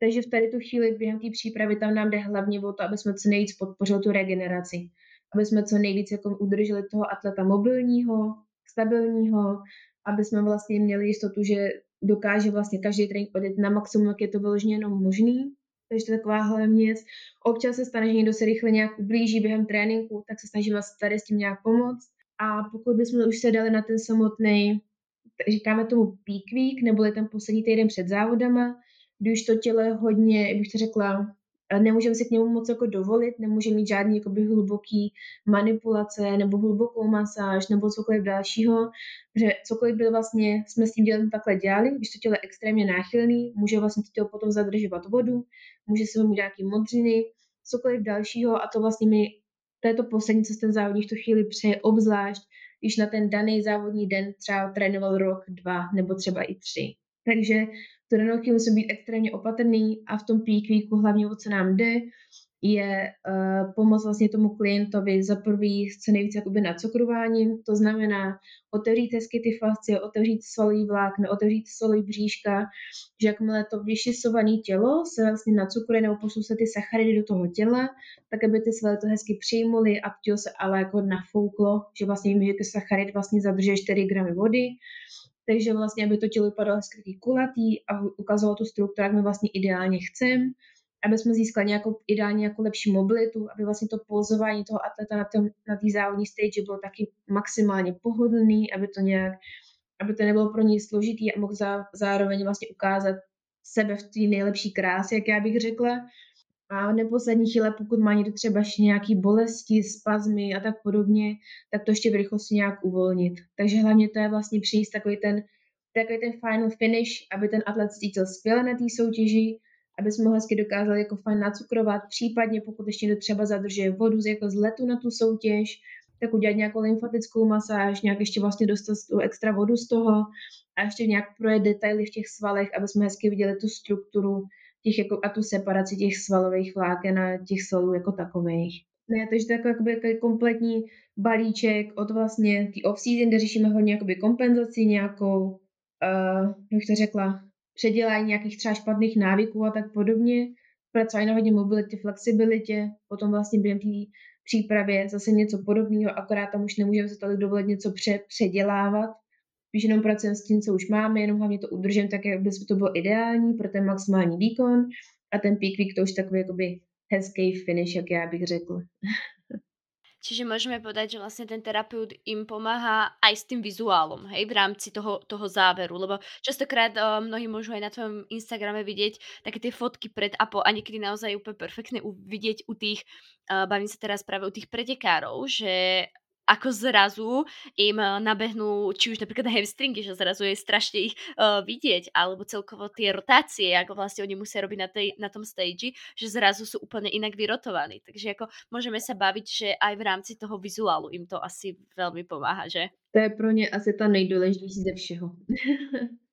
Takže v tady tu chvíli během té přípravy tam nám jde hlavně o to, aby jsme co nejvíc podpořili tu regeneraci. Aby jsme co nejvíc jako udrželi toho atleta mobilního, stabilního, aby jsme vlastně měli jistotu, že dokáže vlastně každý trénink odjet na maximum, jak je to vyloženě jenom možný. Takže to je taková hlavní věc. Občas se stane, že někdo se rychle nějak ublíží během tréninku, tak se snažíme tady s tím nějak pomoct. A pokud bychom už se dali na ten samotný, říkáme tomu peak week, nebo je ten poslední týden před závodama, když to tělo je hodně, jak bych to řekla, nemůžeme si k němu moc jako dovolit, nemůže mít žádný jakoby hluboký manipulace nebo hlubokou masáž nebo cokoliv dalšího, že cokoliv by vlastně jsme s tím dělem takhle dělali, když to tělo je extrémně náchylný, může vlastně to tělo potom zadržovat vodu, může se mu nějaký modřiny, cokoliv dalšího a to vlastně mi, to je to poslední, co ten závodník v tu chvíli přeje, obzvlášť, když na ten daný závodní den třeba trénoval rok, dva nebo třeba i tři. Takže to danou musí být extrémně opatrný a v tom weeku hlavně o co nám jde, je uh, pomoct vlastně tomu klientovi za prvý co nejvíc jakoby nacukrováním, to znamená otevřít hezky ty fascie, otevřít svalový vlákno, otevřít svalový bříška, že jakmile to vyšisované tělo se vlastně nacukruje nebo pošlou se ty sacharidy do toho těla, tak aby ty svaly to hezky přijmuly a tělo se ale jako nafouklo, že vlastně víme, že ty sacharidy vlastně zadržuje 4 gramy vody, takže vlastně, aby to tělo vypadalo hezky kulatý a ukazovalo tu strukturu, jak my vlastně ideálně chceme, aby jsme získali nějakou ideálně jako lepší mobilitu, aby vlastně to pozování toho atleta na té na závodní stage bylo taky maximálně pohodlný, aby to nějak, aby to nebylo pro něj složitý a mohl zá, zároveň vlastně ukázat sebe v té nejlepší krásě, jak já bych řekla. A v neposlední chvíli, pokud má někdo třeba nějaký bolesti, spazmy a tak podobně, tak to ještě v rychlosti nějak uvolnit. Takže hlavně to je vlastně přinést takový ten, takový ten final finish, aby ten atlet cítil skvěle na té soutěži, aby jsme ho hezky dokázali jako fajn nacukrovat, případně pokud ještě někdo třeba zadržuje vodu z, jako z letu na tu soutěž, tak udělat nějakou lymfatickou masáž, nějak ještě vlastně dostat tu extra vodu z toho a ještě nějak projet detaily v těch svalech, aby jsme hezky viděli tu strukturu těch jako, a tu separaci těch svalových vláken a těch svalů jako takových. Ne, takže to je jako, jakoby, kompletní balíček od vlastně té off-season, kde řešíme hodně jakoby kompenzaci nějakou, uh, jak to řekla, předělání nějakých třeba špatných návyků a tak podobně, pracování na hodně mobilitě, flexibilitě, potom vlastně během té přípravě zase něco podobného, akorát tam už nemůžeme se tolik dovolit něco pře- předělávat, když jenom pracujeme s tím, co už máme, jenom hlavně to udržím tak, aby to bylo ideální pro ten maximální výkon a ten peak week to už takový jakoby hezký finish, jak já bych řekl. [LAUGHS] Čiže môžeme povedať, že vlastne ten terapeut im pomáha aj s tým vizuálom, hej, v rámci toho, toho záveru, lebo častokrát uh, mnohí môžu aj na tvojom Instagrame vidieť také tie fotky pred a po a niekedy naozaj úplne perfektné vidieť u tých, uh, bavím sa teraz práve u tých pretekárov, že ako zrazu im eh, nabehnú, či už napríklad hamstringy, že zrazu je strašne ich uh, vidieť, alebo celkovo tie rotácie, ako vlastne oni musia robiť na, tej, na tom stage, že zrazu sú úplne inak vyrotovaní. Takže ako môžeme sa baviť, že aj v rámci toho vizuálu im to asi veľmi pomáha, že? To je pro ně asi ta nejdůležitější ze všeho. [LAUGHS]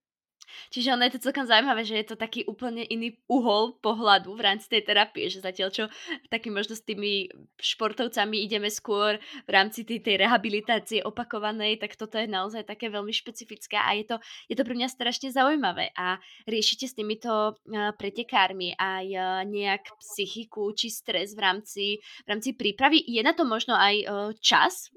Čiže ono je to celkom zaujímavé, že je to taký úplne iný uhol pohľadu v rámci tej terapie, že zatiaľ čo taký možno s tými športovcami ideme skôr v rámci tej, tej rehabilitácie opakovanej, tak toto je naozaj také veľmi špecifické a je to, je to pre mňa strašne zaujímavé. A riešite s týmito pretekármi aj nejak psychiku či stres v rámci, v rámci prípravy. Je na to možno aj čas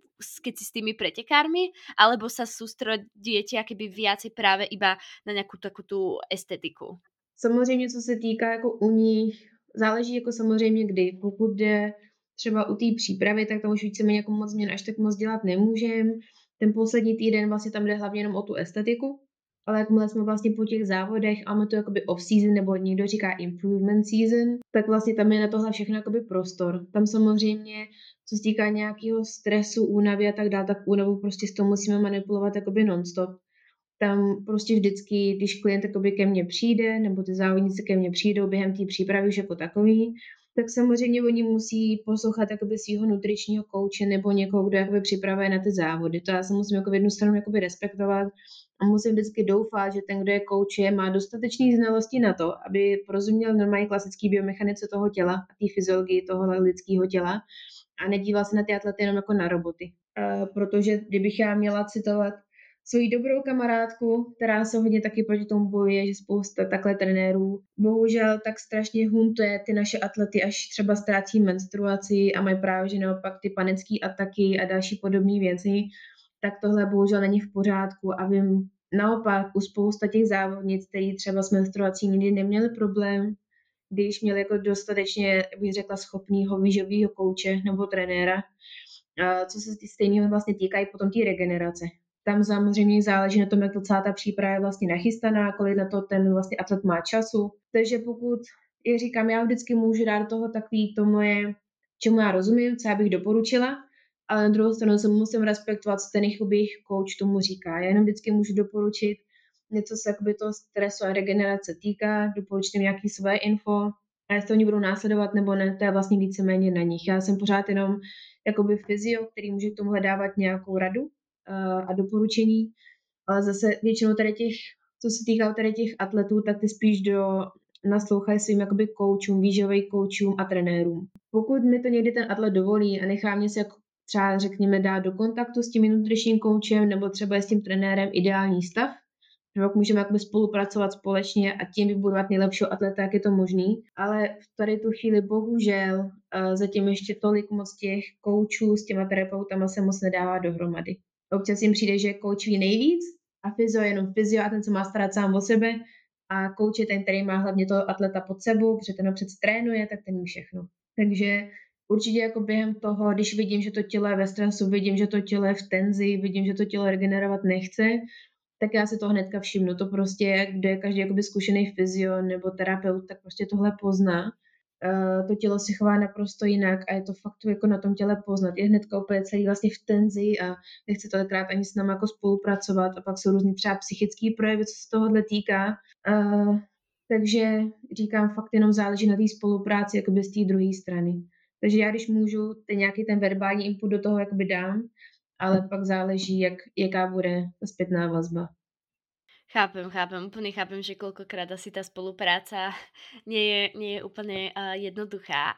keď si s tými pretekármi, alebo sa sústredujete akoby viacej práve iba na nějakou takovou tu estetiku? Samozřejmě, co se týká jako u nich, záleží jako samozřejmě kdy. Pokud jde třeba u té přípravy, tak tam už víceméně jako moc změn až tak moc dělat nemůžem. Ten poslední týden vlastně tam jde hlavně jenom o tu estetiku, ale jakmile jsme vlastně po těch závodech a máme to jakoby off-season, nebo někdo říká improvement season, tak vlastně tam je na tohle všechno jakoby prostor. Tam samozřejmě, co se týká nějakého stresu, únavy a tak dále, tak únavu prostě s tom musíme manipulovat jakoby non-stop. Tam prostě vždycky, když klient jakoby ke mně přijde, nebo ty závodníci ke mně přijdou během té přípravy už jako takový, tak samozřejmě oni musí poslouchat jakoby svého nutričního kouče nebo někoho, kdo jakoby připravuje na ty závody. To já se musím jako v jednu stranu jakoby respektovat a musím vždycky doufat, že ten, kdo je kouče, má dostatečné znalosti na to, aby porozuměl normálně klasický biomechanice toho těla a té fyziologii toho lidského těla a nedíval se na ty atlety jenom jako na roboty. Uh, protože kdybych já měla citovat svoji dobrou kamarádku, která se hodně taky proti tomu bojuje, že spousta takhle trenérů bohužel tak strašně huntuje ty naše atlety, až třeba ztrácí menstruaci a mají právě, že naopak ty panické ataky a další podobné věci, tak tohle bohužel není v pořádku a vím naopak u spousta těch závodnic, který třeba s menstruací nikdy neměli problém, když měli jako dostatečně, bych řekla, schopného výživového kouče nebo trenéra, co se stejného vlastně týkají potom té regenerace. tam samozřejmě záleží na tom, jak to celá ta příprava je vlastně nachystaná, kolik na to ten vlastně atlet má času. Takže pokud, jak říkám, já vždycky můžu dát do toho takový to moje, čemu já rozumím, co já bych doporučila, ale na druhou stranu se musím respektovat, co ten jejich coach tomu říká. Já jenom vždycky můžu doporučit něco se jakoby toho stresu a regenerace týká, doporučím nějaké své info, a jestli oni budou následovat nebo ne, to je vlastně víceméně na nich. Já jsem pořád jenom jakoby fyzio, který může k tomu dávat nějakou radu a doporučení, ale zase většinou tady těch, co se týká tady těch atletů, tak ty spíš do naslouchají svým jakoby koučům, výživovým koučům a trenérům. Pokud mi to někdy ten atlet dovolí a nechá mě se jako třeba řekněme dát do kontaktu s tím nutričním koučem nebo třeba s tím trenérem ideální stav, rok můžeme jakoby spolupracovat společně a tím vybudovat nejlepšího atleta, jak je to možný. Ale v tady tu chvíli bohužel uh, zatím ještě tolik moc těch koučů s těma terapeutama se moc nedává dohromady. Občas jim přijde, že kouč ví nejvíc a fyzio je jenom fyzio a ten se má starat sám o sebe a kouč je ten, který má hlavně toho atleta pod sebou, protože ten ho před trénuje, tak ten ví všechno. Takže určitě jako během toho, když vidím, že to tělo je ve stresu, vidím, že to tělo je v tenzi, vidím, že to tělo regenerovat nechce, tak já si to hnedka všimnu. To prostě, kde je každý jakoby zkušený fyzio nebo terapeut, tak prostě tohle pozná. Uh, to tělo se chová naprosto jinak a je to fakt jako na tom těle poznat. Je hnedka úplně celý vlastně v tenzi a nechce tolikrát ani s námi jako spolupracovat a pak jsou různý třeba psychický projevy, co se tohohle týká. Uh, takže říkám, fakt jenom záleží na té spolupráci jakoby z té druhé strany. Takže já, když můžu ten nějaký ten verbální input do toho jakoby dám, ale pak záleží, jak, jaká bude zpětná vazba. Chápem, chápem, úplne chápem, že koľkokrát asi tá spolupráca nie je, nie je úplne uh, jednoduchá.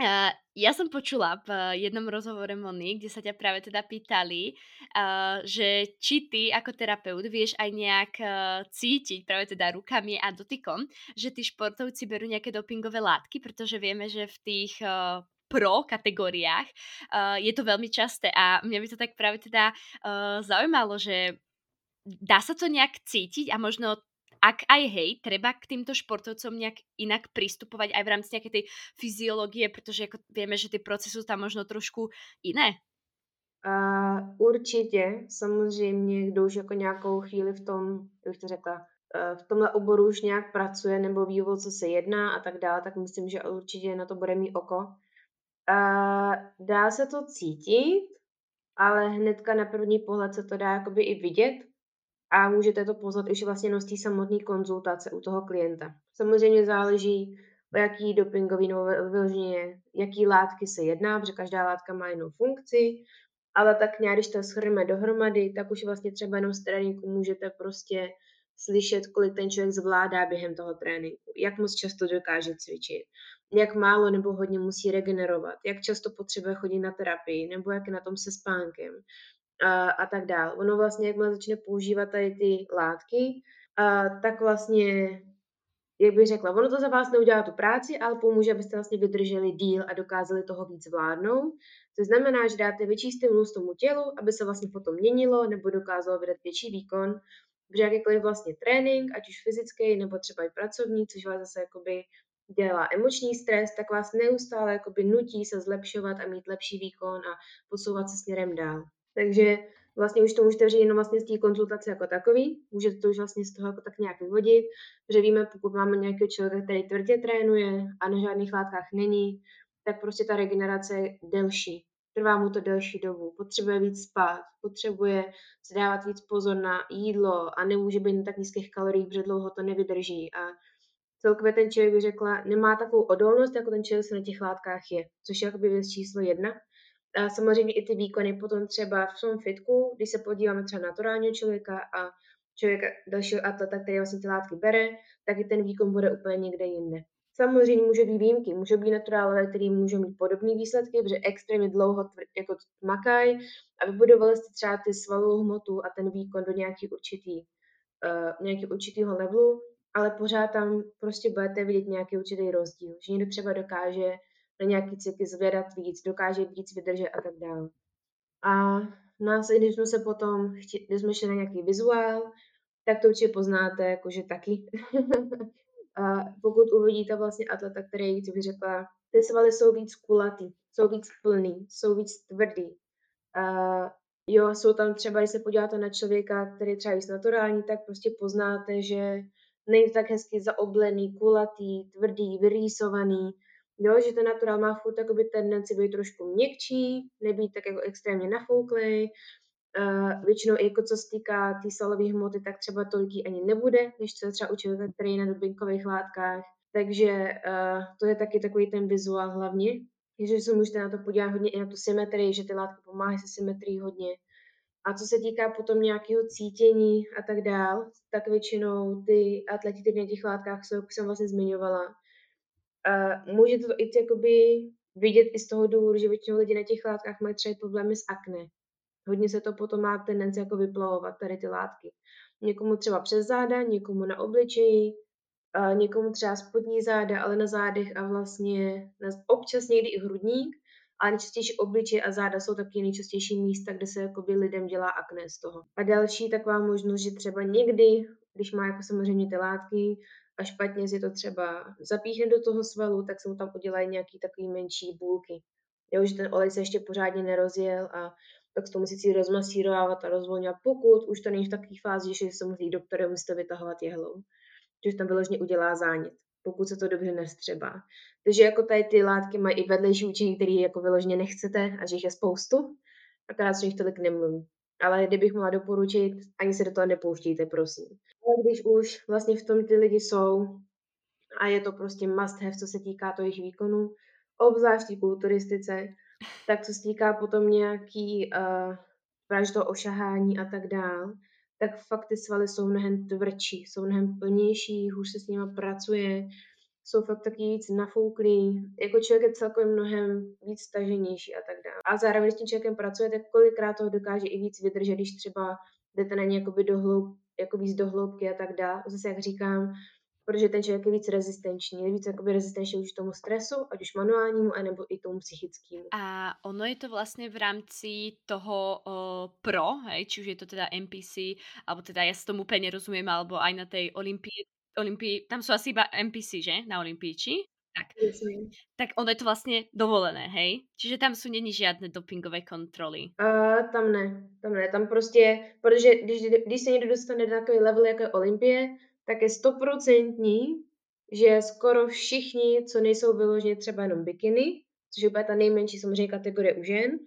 Uh, ja som počula v jednom rozhovore Moni, kde sa ťa práve teda pýtali, uh, že či ty ako terapeut vieš aj nejak uh, cítiť práve teda rukami a dotykom, že tí športovci berú nejaké dopingové látky, pretože vieme, že v tých uh, pro kategóriách uh, je to veľmi časté a mňa by to tak práve teda uh, zaujímalo, že dá sa to nejak cítiť a možno ak aj hej, treba k týmto športovcom nejak inak pristupovať aj v rámci nejakej tej fyziológie, protože jako vieme, že ty procesy sú tam možno trošku iné. Uh, určitě, samozřejmě, kdo už jako nějakou chvíli v tom, jak to řekla, uh, v tomhle oboru už nějak pracuje nebo ví, co se jedná a tak dále, tak myslím, že určitě na to bude mít oko. Dá se to cítit, ale hnedka na první pohled se to dá jakoby i vidět a můžete to poznat už vlastně z té samotné konzultace u toho klienta. Samozřejmě záleží, o jaký dopingový nebo vyloženě, jaký látky se jedná, protože každá látka má jinou funkci, ale tak nějak, když to shrneme dohromady, tak už vlastně třeba jenom z tréninku můžete prostě slyšet, kolik ten člověk zvládá během toho tréninku, jak moc často dokáže cvičit, jak málo nebo hodně musí regenerovat, jak často potřebuje chodit na terapii, nebo jak je na tom se spánkem a, a tak dále. Ono vlastně, jak začne používat tady ty látky, a, tak vlastně, jak bych řekla, ono to za vás neudělá tu práci, ale pomůže, abyste vlastně vydrželi díl a dokázali toho víc zvládnout. To znamená, že dáte větší stimulus tomu tělu, aby se vlastně potom měnilo nebo dokázalo vydat větší výkon, protože jakýkoliv vlastně trénink, ať už fyzický nebo třeba i pracovní, což vás zase jakoby dělá emoční stres, tak vás neustále jakoby nutí se zlepšovat a mít lepší výkon a posouvat se směrem dál. Takže vlastně už to můžete říct jenom vlastně z té konzultace jako takový, můžete to už vlastně z toho jako tak nějak vyvodit, že víme, pokud máme nějakého člověka, který tvrdě trénuje a na žádných látkách není, tak prostě ta regenerace je delší. Trvá mu to delší dobu, potřebuje víc spát, potřebuje si dávat víc pozor na jídlo a nemůže být na tak nízkých kaloriích, protože dlouho to nevydrží a celkově ten člověk by řekla, nemá takovou odolnost, jako ten člověk se na těch látkách je, což je jakoby věc číslo jedna. A samozřejmě i ty výkony potom třeba v tom fitku, když se podíváme třeba na naturálního člověka a člověka dalšího atleta, který vlastně ty látky bere, tak i ten výkon bude úplně někde jinde. Samozřejmě může být výjimky, může být naturálové, který můžou mít podobné výsledky, protože extrémně dlouho tvr, jako makají a vybudovali jste třeba ty svalovou hmotu a ten výkon do nějaký určitý, uh, nějaký určitýho levelu, ale pořád tam prostě budete vidět nějaký určitý rozdíl, že někdo třeba dokáže na nějaký cykly zvedat víc, dokáže víc vydržet a tak dále. A následně, když jsme se potom, když jsme šli na nějaký vizuál, tak to určitě poznáte, jakože taky. [LAUGHS] a pokud uvidíte vlastně atleta, který, co bych řekla, ty svaly jsou víc kulatý, jsou víc plný, jsou víc tvrdý. A Jo, jsou tam třeba, když se podíváte na člověka, který třeba víc naturální, tak prostě poznáte, že není tak hezky zaoblený, kulatý, tvrdý, vyrýsovaný. Jo, že ten naturál má furt tendenci být trošku měkčí, nebýt tak jako extrémně nafouklý. Uh, většinou jako co se týká té tý salové hmoty, tak třeba toliký ani nebude, než co třeba u člověka, který je na dubinkových látkách. Takže uh, to je taky takový ten vizuál hlavně, že se můžete na to podívat hodně i na tu symetrii, že ty látky pomáhají se symetrií hodně. A co se týká potom nějakého cítění a tak dál, tak většinou ty atleti, kteří na těch látkách jsou, jak jsem vlastně zmiňovala, uh, můžete to i jakoby vidět i z toho důvodu, že většinou lidi na těch látkách mají třeba problémy s akné. Hodně se to potom má tendenci jako vyplavovat, tady ty látky. Někomu třeba přes záda, někomu na obličeji, někomu třeba spodní záda, ale na zádech a vlastně na, občas někdy i hrudník, ale nejčastější obličej a záda jsou taky nejčastější místa, kde se jakoby lidem dělá akné z toho. A další taková možnost, že třeba někdy, když má jako samozřejmě ty látky a špatně si to třeba zapíchne do toho svalu, tak se mu tam udělají nějaký takový menší bůlky. Jo, že ten olej se ještě pořádně nerozjel a tak to musíte rozmasírovávat a rozvolňovat, pokud už to není v takové fázi, že se musí doktorem musíte vytahovat jehlou že tam vyloženě udělá zánět, pokud se to dobře nestřebá. Takže jako tady ty látky mají i vedlejší účinky, které jako vyloženě nechcete a že jich je spoustu, akorát se jich tolik nemluví. Ale kdybych mohla doporučit, ani se do toho nepouštějte, prosím. Ale když už vlastně v tom ty lidi jsou a je to prostě must have, co se týká toho jejich výkonu, obzvlášť kulturistice, tak co se týká potom nějaký uh, právě toho ošahání a tak dál, tak fakt ty svaly jsou mnohem tvrdší, jsou mnohem plnější, hůř se s nimi pracuje, jsou fakt taky víc nafouklý, jako člověk je celkově mnohem víc staženější a tak dále. A zároveň, když s tím člověkem pracujete, kolikrát toho dokáže i víc vydržet, když třeba jdete na ně jakoby do hloub, jako víc do hloubky a tak dále. Zase jak říkám, protože ten člověk je víc rezistenční, je víc jakoby rezistenční už tomu stresu, ať už manuálnímu, anebo i tomu psychickému. A ono je to vlastně v rámci toho uh, pro, hej, či už je to teda NPC, alebo teda ja s tomu úplně rozumím, alebo aj na tej Olympii, Olympii, tam jsou asi iba NPC, že? Na Olympii, či? Tak. Tak ono je to vlastně dovolené, hej? Čiže tam jsou není žádné dopingové kontroly. Uh, tam ne, tam ne, tam prostě, protože když, když se někdo dostane na takový level jako je Olympie, tak je stoprocentní, že skoro všichni, co nejsou vyloženě třeba jenom bikiny, což je úplně ta nejmenší samozřejmě kategorie u žen,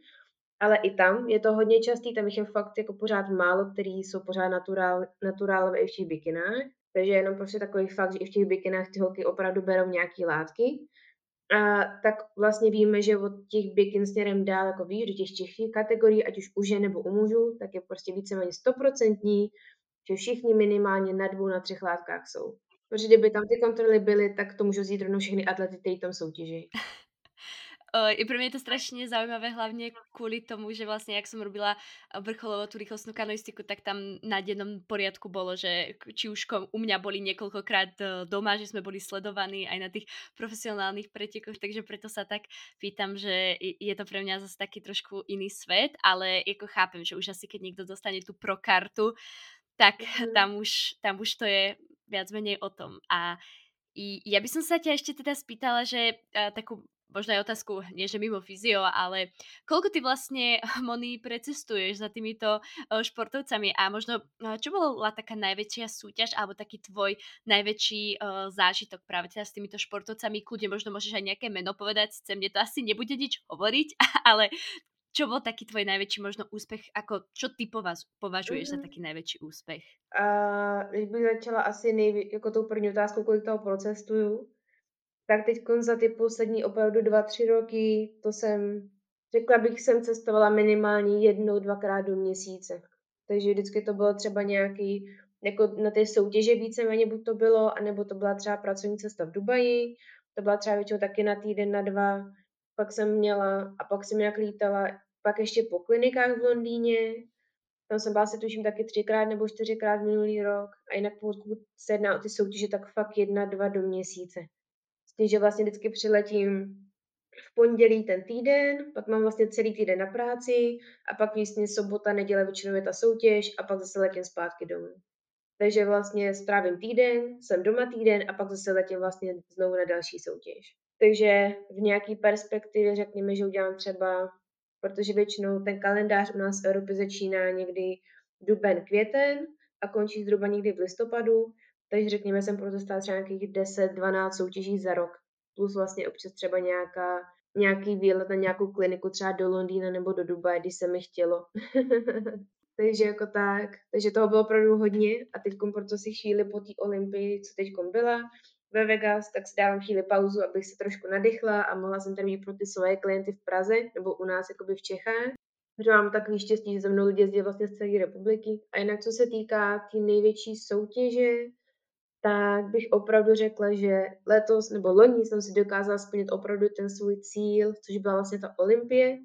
ale i tam je to hodně častý, tam jich je fakt jako pořád málo, který jsou pořád naturál, naturálové i v těch bikinách. Takže jenom prostě takový fakt, že i v těch bikinách ty holky opravdu berou nějaký látky. A tak vlastně víme, že od těch bikin směrem dál jako víš, do těch těch kategorií, ať už u žen nebo u mužů, tak je prostě víceméně stoprocentní, že všichni minimálně na dvou, na třech látkách jsou. Protože kdyby tam ty kontroly byly, tak to můžou zjít rovnou všechny atlety, kteří tam soutěží. [LAUGHS] I pre mňa je to strašne zaujímavé, hlavne kvôli tomu, že vlastne, jak som robila vrcholovú tú rýchlostnú kanoistiku, tak tam na dennom poriadku bolo, že či už u mňa boli niekoľkokrát e, doma, že sme boli sledovaní aj na tých profesionálnych pretekoch, takže preto sa tak pýtam, že je to pre mňa zase taký trošku iný svet, ale ako chápem, že už asi keď niekto dostane tú pro kartu, tak mm. tam, už, tam už to je viac menej o tom. A i ja by som sa ťa ešte teda spýtala, že uh, takú možno aj otázku, nie že mimo fyzio, ale koľko ty vlastne, [LAUGHS] Moni, precestuješ za týmito uh, športovcami a možno, uh, čo bola taká najväčšia súťaž alebo taký tvoj najväčší zážitok práve teda s týmito športovcami? Kľudne možno môžeš aj nejaké meno povedať, sice mne to asi nebude nič hovoriť, [LAUGHS] ale čo bol taký tvoj najväčší možno úspech, ako čo ty povaz, považuješ mm-hmm. za taký najväčší úspech? Uh, když bych začala asi nejví, jako tou první otázkou, kolik toho procestuju, tak teď za ty poslední opravdu dva, tři roky, to jsem, řekla bych, jsem cestovala minimálně jednou, dvakrát do měsíce. Takže vždycky to bylo třeba nějaký, jako na té soutěže víceméně buď to bylo, anebo to byla třeba pracovní cesta v Dubaji, to byla třeba většinou taky na týden, na dva, pak jsem měla a pak jsem nějak lítala pak ještě po klinikách v Londýně, tam jsem byla se tuším taky třikrát nebo čtyřikrát minulý rok. A jinak pokud se jedná o ty soutěže, tak fakt jedna, dva do měsíce. S tím, že vlastně vždycky přiletím v pondělí ten týden, pak mám vlastně celý týden na práci a pak vlastně sobota, neděle většinou je ta soutěž a pak zase letím zpátky domů. Takže vlastně strávím týden, jsem doma týden a pak zase letím vlastně znovu na další soutěž. Takže v nějaký perspektivě řekněme, že udělám třeba protože většinou ten kalendář u nás v Evropě začíná někdy duben, květen a končí zhruba někdy v listopadu, takže řekněme, jsem proto stát třeba nějakých 10-12 soutěží za rok, plus vlastně občas třeba nějaká, nějaký výlet na nějakou kliniku třeba do Londýna nebo do Dubaje, když se mi chtělo. [LAUGHS] takže jako tak, takže toho bylo opravdu hodně a teď proto si chvíli po té olympii, co teď byla, ve Vegas, tak si dávám chvíli pauzu, abych se trošku nadechla a mohla jsem tam jít pro ty svoje klienty v Praze nebo u nás jakoby v Čechách. Že mám takový štěstí, že za mnou lidi jezdí vlastně z celé republiky. A jinak, co se týká té tý největší soutěže, tak bych opravdu řekla, že letos nebo loni jsem si dokázala splnit opravdu ten svůj cíl, což byla vlastně ta olympie,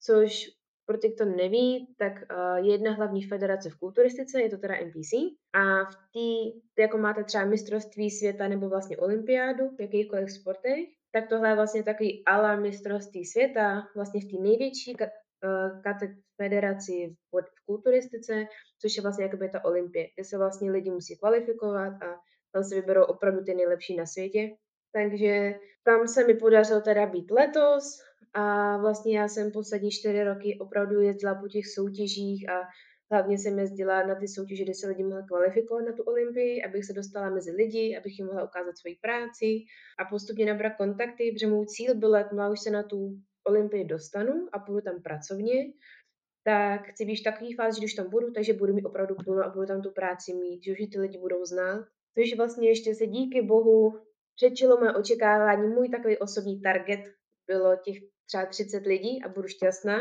což pro ty, kdo neví, tak uh, je jedna hlavní federace v kulturistice, je to teda NPC. A v té, jako máte třeba mistrovství světa nebo vlastně olympiádu v jakýchkoliv sportech, tak tohle je vlastně takový ala mistrovství světa, vlastně v té největší uh, federaci v, v kulturistice, což je vlastně jakoby ta olympie, kde se vlastně lidi musí kvalifikovat a tam se vyberou opravdu ty nejlepší na světě. Takže tam se mi podařilo teda být letos a vlastně já jsem poslední čtyři roky opravdu jezdila po těch soutěžích a hlavně jsem jezdila na ty soutěže, kde se lidi mohli kvalifikovat na tu olympii, abych se dostala mezi lidi, abych jim mohla ukázat svoji práci a postupně nabrat kontakty, protože můj cíl byl, jakmile už se na tu olympii dostanu a půjdu tam pracovně, tak chci být v takový fázi, že když tam budu, takže budu mít opravdu plno a budu tam tu práci mít, že už ty lidi budou znát. Což vlastně ještě se díky bohu přečilo mé očekávání. Můj takový osobní target bylo těch třeba 30 lidí a budu šťastná.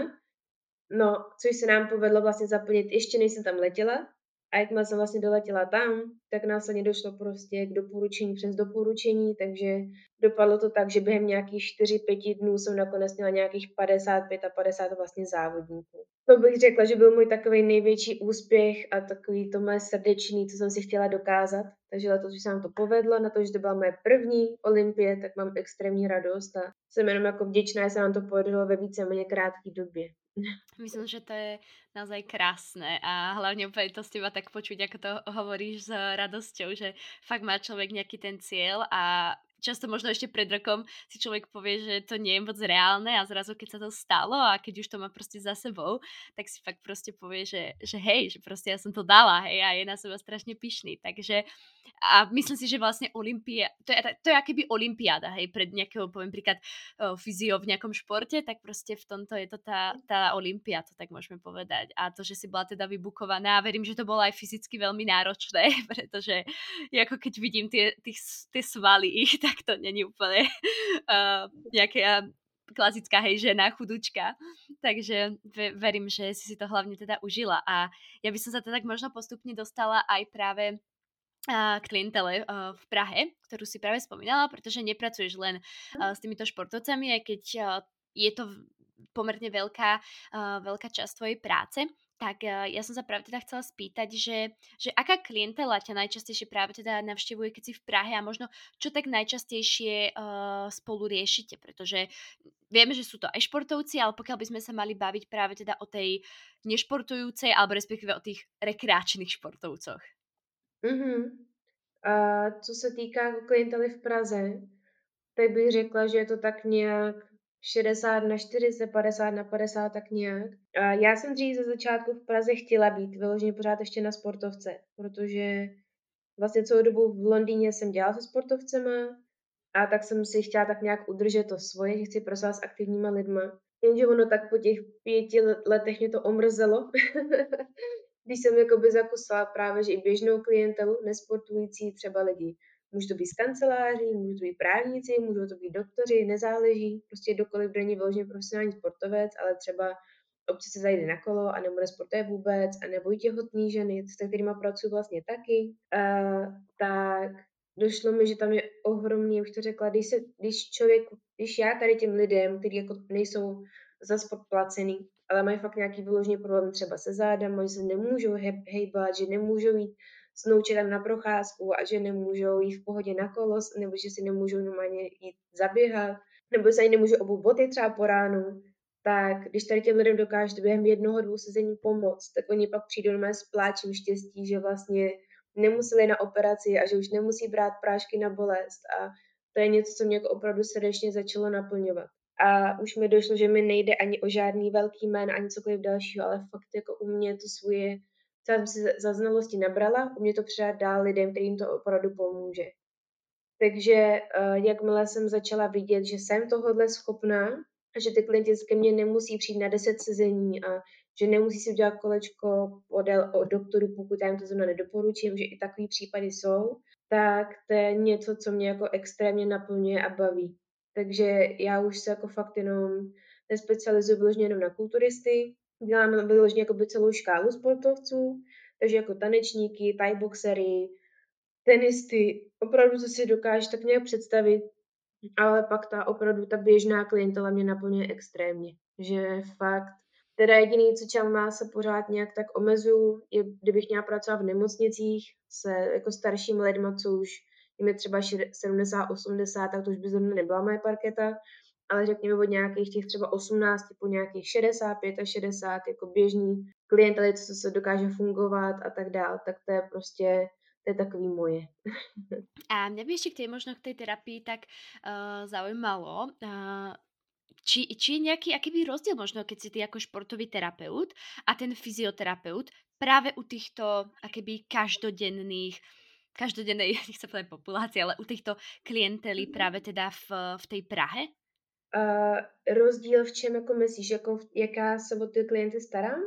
No, což se nám povedlo vlastně zaplnit ještě než jsem tam letěla. A jakmile jsem vlastně doletěla tam, tak následně došlo prostě k doporučení přes doporučení, takže dopadlo to tak, že během nějakých 4-5 dnů jsem nakonec měla nějakých 55 a 50 vlastně závodníků. To bych řekla, že byl můj takový největší úspěch a takový to moje srdečný, co jsem si chtěla dokázat. Takže letos už se nám to povedlo, na to, že to byla moje první olympie, tak mám extrémní radost a jsem jenom jako vděčná, že se nám to povedlo ve víceméně krátké době. [LAUGHS] Myslím, že to je naozaj krásne a hlavne úplne to z teba tak počuť, ako to hovoríš s radosťou, že fakt má človek nejaký ten cieľ a často možno ešte pred rokom si človek povie, že to nie je moc reálne a zrazu keď sa to stalo a keď už to má proste za sebou, tak si fakt proste povie, že, že hej, že proste ja som to dala, hej, a je na seba strašne pyšný. Takže a myslím si, že vlastne Olympia, to je, to je akéby Olympiáda, hej, pred nejakého, poviem príklad, fyzio v nejakom športe, tak proste v tomto je to tá, tá Olympia, to tak môžeme povedať. A to, že si bola teda vybukovaná, a verím, že to bolo aj fyzicky veľmi náročné, [LAUGHS] pretože ako keď vidím tie, tie, tie svaly ich, [LAUGHS] tak to není úplne uh, nejaká klasická hej žena, chudučka. Takže verím, že si si to hlavne teda užila. A ja by som sa teda tak možno postupne dostala aj práve klientele v Prahe, ktorú si práve spomínala, pretože nepracuješ len s týmito športovcami, aj keď je to pomerne veľká, veľká časť tvojej práce. Tak ja som sa práve teda chcela spýtať, že, že aká klientela ťa najčastejšie práve teda navštevuje, keď si v Prahe a možno čo tak najčastejšie uh, spolu riešite, pretože vieme, že sú to aj športovci, ale pokiaľ by sme sa mali baviť práve teda o tej nešportujúcej alebo respektíve o tých rekreačných športovcoch. Mm-hmm. A co se týká klientely v Praze, tak bych řekla, že je to tak nějak 60 na 40, 50 na 50, tak nějak. A já jsem dřív ze začátku v Praze chtěla být vyloženě pořád ještě na sportovce, protože vlastně celou dobu v Londýně jsem dělala se sportovcema a tak jsem si chtěla tak nějak udržet to svoje, že chci pracovat s aktivníma lidma. Jenže ono tak po těch pěti letech mě to omrzelo, [LAUGHS] když jsem jakoby zakusila právě, že i běžnou klientelu, nesportující třeba lidi. Může to být z kanceláří, může to být právníci, můžou to být doktoři, nezáleží, prostě kdokoliv není vyloženě profesionální sportovec, ale třeba občas se zajde na kolo a nebo nesportuje vůbec, a nebo i těhotný ženy, s kterými pracuji vlastně taky, uh, tak došlo mi, že tam je ohromný, už to řekla, když, se, když člověk, když já tady těm lidem, kteří jako nejsou za sport placený, ale mají fakt nějaký vyložený problém třeba se zádama, že se nemůžou hejbat, že nemůžou jít s noučetem na procházku a že nemůžou jít v pohodě na kolos, nebo že si nemůžou normálně jít zaběhat, nebo se ani nemůžou obou boty třeba po ránu, tak když tady těm lidem dokážete během jednoho, dvou sezení pomoct, tak oni pak přijdou na s pláčem štěstí, že vlastně nemuseli na operaci a že už nemusí brát prášky na bolest a to je něco, co mě jako opravdu srdečně začalo naplňovat. A už mi došlo, že mi nejde ani o žádný velký jméno, ani cokoliv dalšího, ale fakt jako u mě to svoje, co jsem si za znalosti nabrala, u mě to předat dál lidem, kterým to opravdu pomůže. Takže uh, jakmile jsem začala vidět, že jsem tohodle schopná že ty klienti ke mně nemusí přijít na 10 sezení a že nemusí si udělat kolečko podél o doktoru, pokud já jim to zrovna nedoporučím, že i takový případy jsou, tak to je něco, co mě jako extrémně naplňuje a baví. Takže já už se jako fakt jenom nespecializuju vyloženě jenom na kulturisty, dělám vyloženě jako by celou škálu sportovců, takže jako tanečníky, thai boxery, tenisty, opravdu co si dokážeš tak nějak představit, ale pak ta opravdu ta běžná klientela mě naplňuje extrémně, že fakt. Teda jediný, co čem má se pořád nějak tak omezuju, je, kdybych měla pracovat v nemocnicích se jako staršími lidmi, co už jim je třeba 70, 80, tak to už by zrovna nebyla moje parketa, ale řekněme od nějakých těch třeba 18 po nějakých 65 a 60 jako běžný klientely, co se dokáže fungovat a tak dál, tak to je prostě to je takový moje. A mě by ještě k té možno k té terapii tak uh, zaujímalo, uh, či, či je nejaký akýby rozdiel možno, keď si ty ako športový terapeut a ten fyzioterapeut práve u týchto akéby každodenných každodennej, [LAUGHS] nech sa povedať populácie, ale u týchto klientely práve teda v, v tej Prahe? Uh, rozdíl v čem jako myslíš, jako jaká se o ty klienty starám?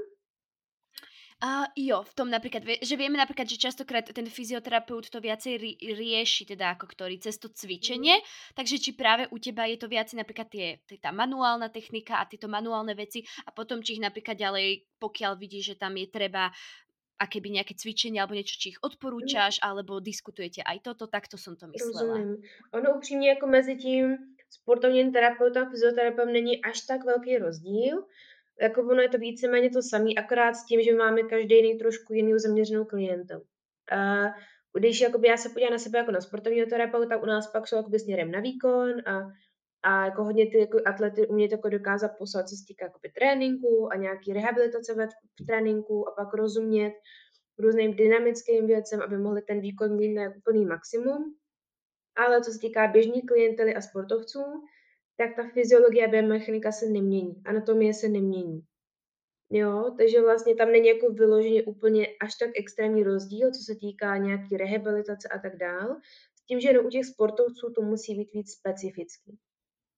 Uh, jo, v tom napríklad, že vieme napríklad, že častokrát ten fyzioterapeut to viacej ri- rieši, teda ako ktorý cez to cvičenie, mm. takže či práve u teba je to viacej napríklad tie, tá manuálna technika a tieto manuálne veci a potom či ich napríklad ďalej, pokiaľ vidíš, že tam je treba akéby nejaké cvičenie alebo niečo, či ich odporúčaš, mm. alebo diskutujete aj toto, tak to som to myslela. Rozumím. Ono upřímně jako mezi tím sportovním terapeutem a fyzioterapeutem není až tak velký rozdíl, jako ono je to víceméně to samé, akorát s tím, že máme každý jiný trošku jiný zaměřenou klientelu. A když jakoby já se podívám na sebe jako na sportovního terapeuta, u nás pak jsou jakoby směrem na výkon a, a jako hodně ty jako atlety umějí jako dokázat poslat, co se týká jakoby tréninku a nějaký rehabilitace v, v tréninku a pak rozumět různým dynamickým věcem, aby mohli ten výkon mít na úplný maximum. Ale co se týká běžných klientely a sportovců, tak ta fyziologie a biomechanika se nemění, anatomie se nemění. Jo, takže vlastně tam není jako vyloženě úplně až tak extrémní rozdíl, co se týká nějaký rehabilitace a tak dál. S tím, že jenom u těch sportovců to musí být víc specifický.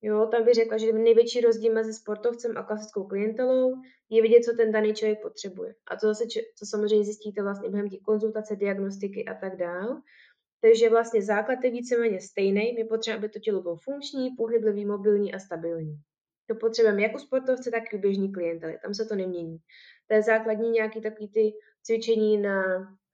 Jo, tam bych řekla, že největší rozdíl mezi sportovcem a klasickou klientelou je vidět, co ten daný člověk potřebuje. A to zase, co samozřejmě zjistíte vlastně během té konzultace, diagnostiky a tak dál. Takže vlastně základ je víceméně stejný. My potřebujeme, aby to tělo bylo funkční, pohyblivý, mobilní a stabilní. To potřebujeme jak u sportovce, tak i u běžní klientely. Tam se to nemění. To je základní nějaký takový ty cvičení na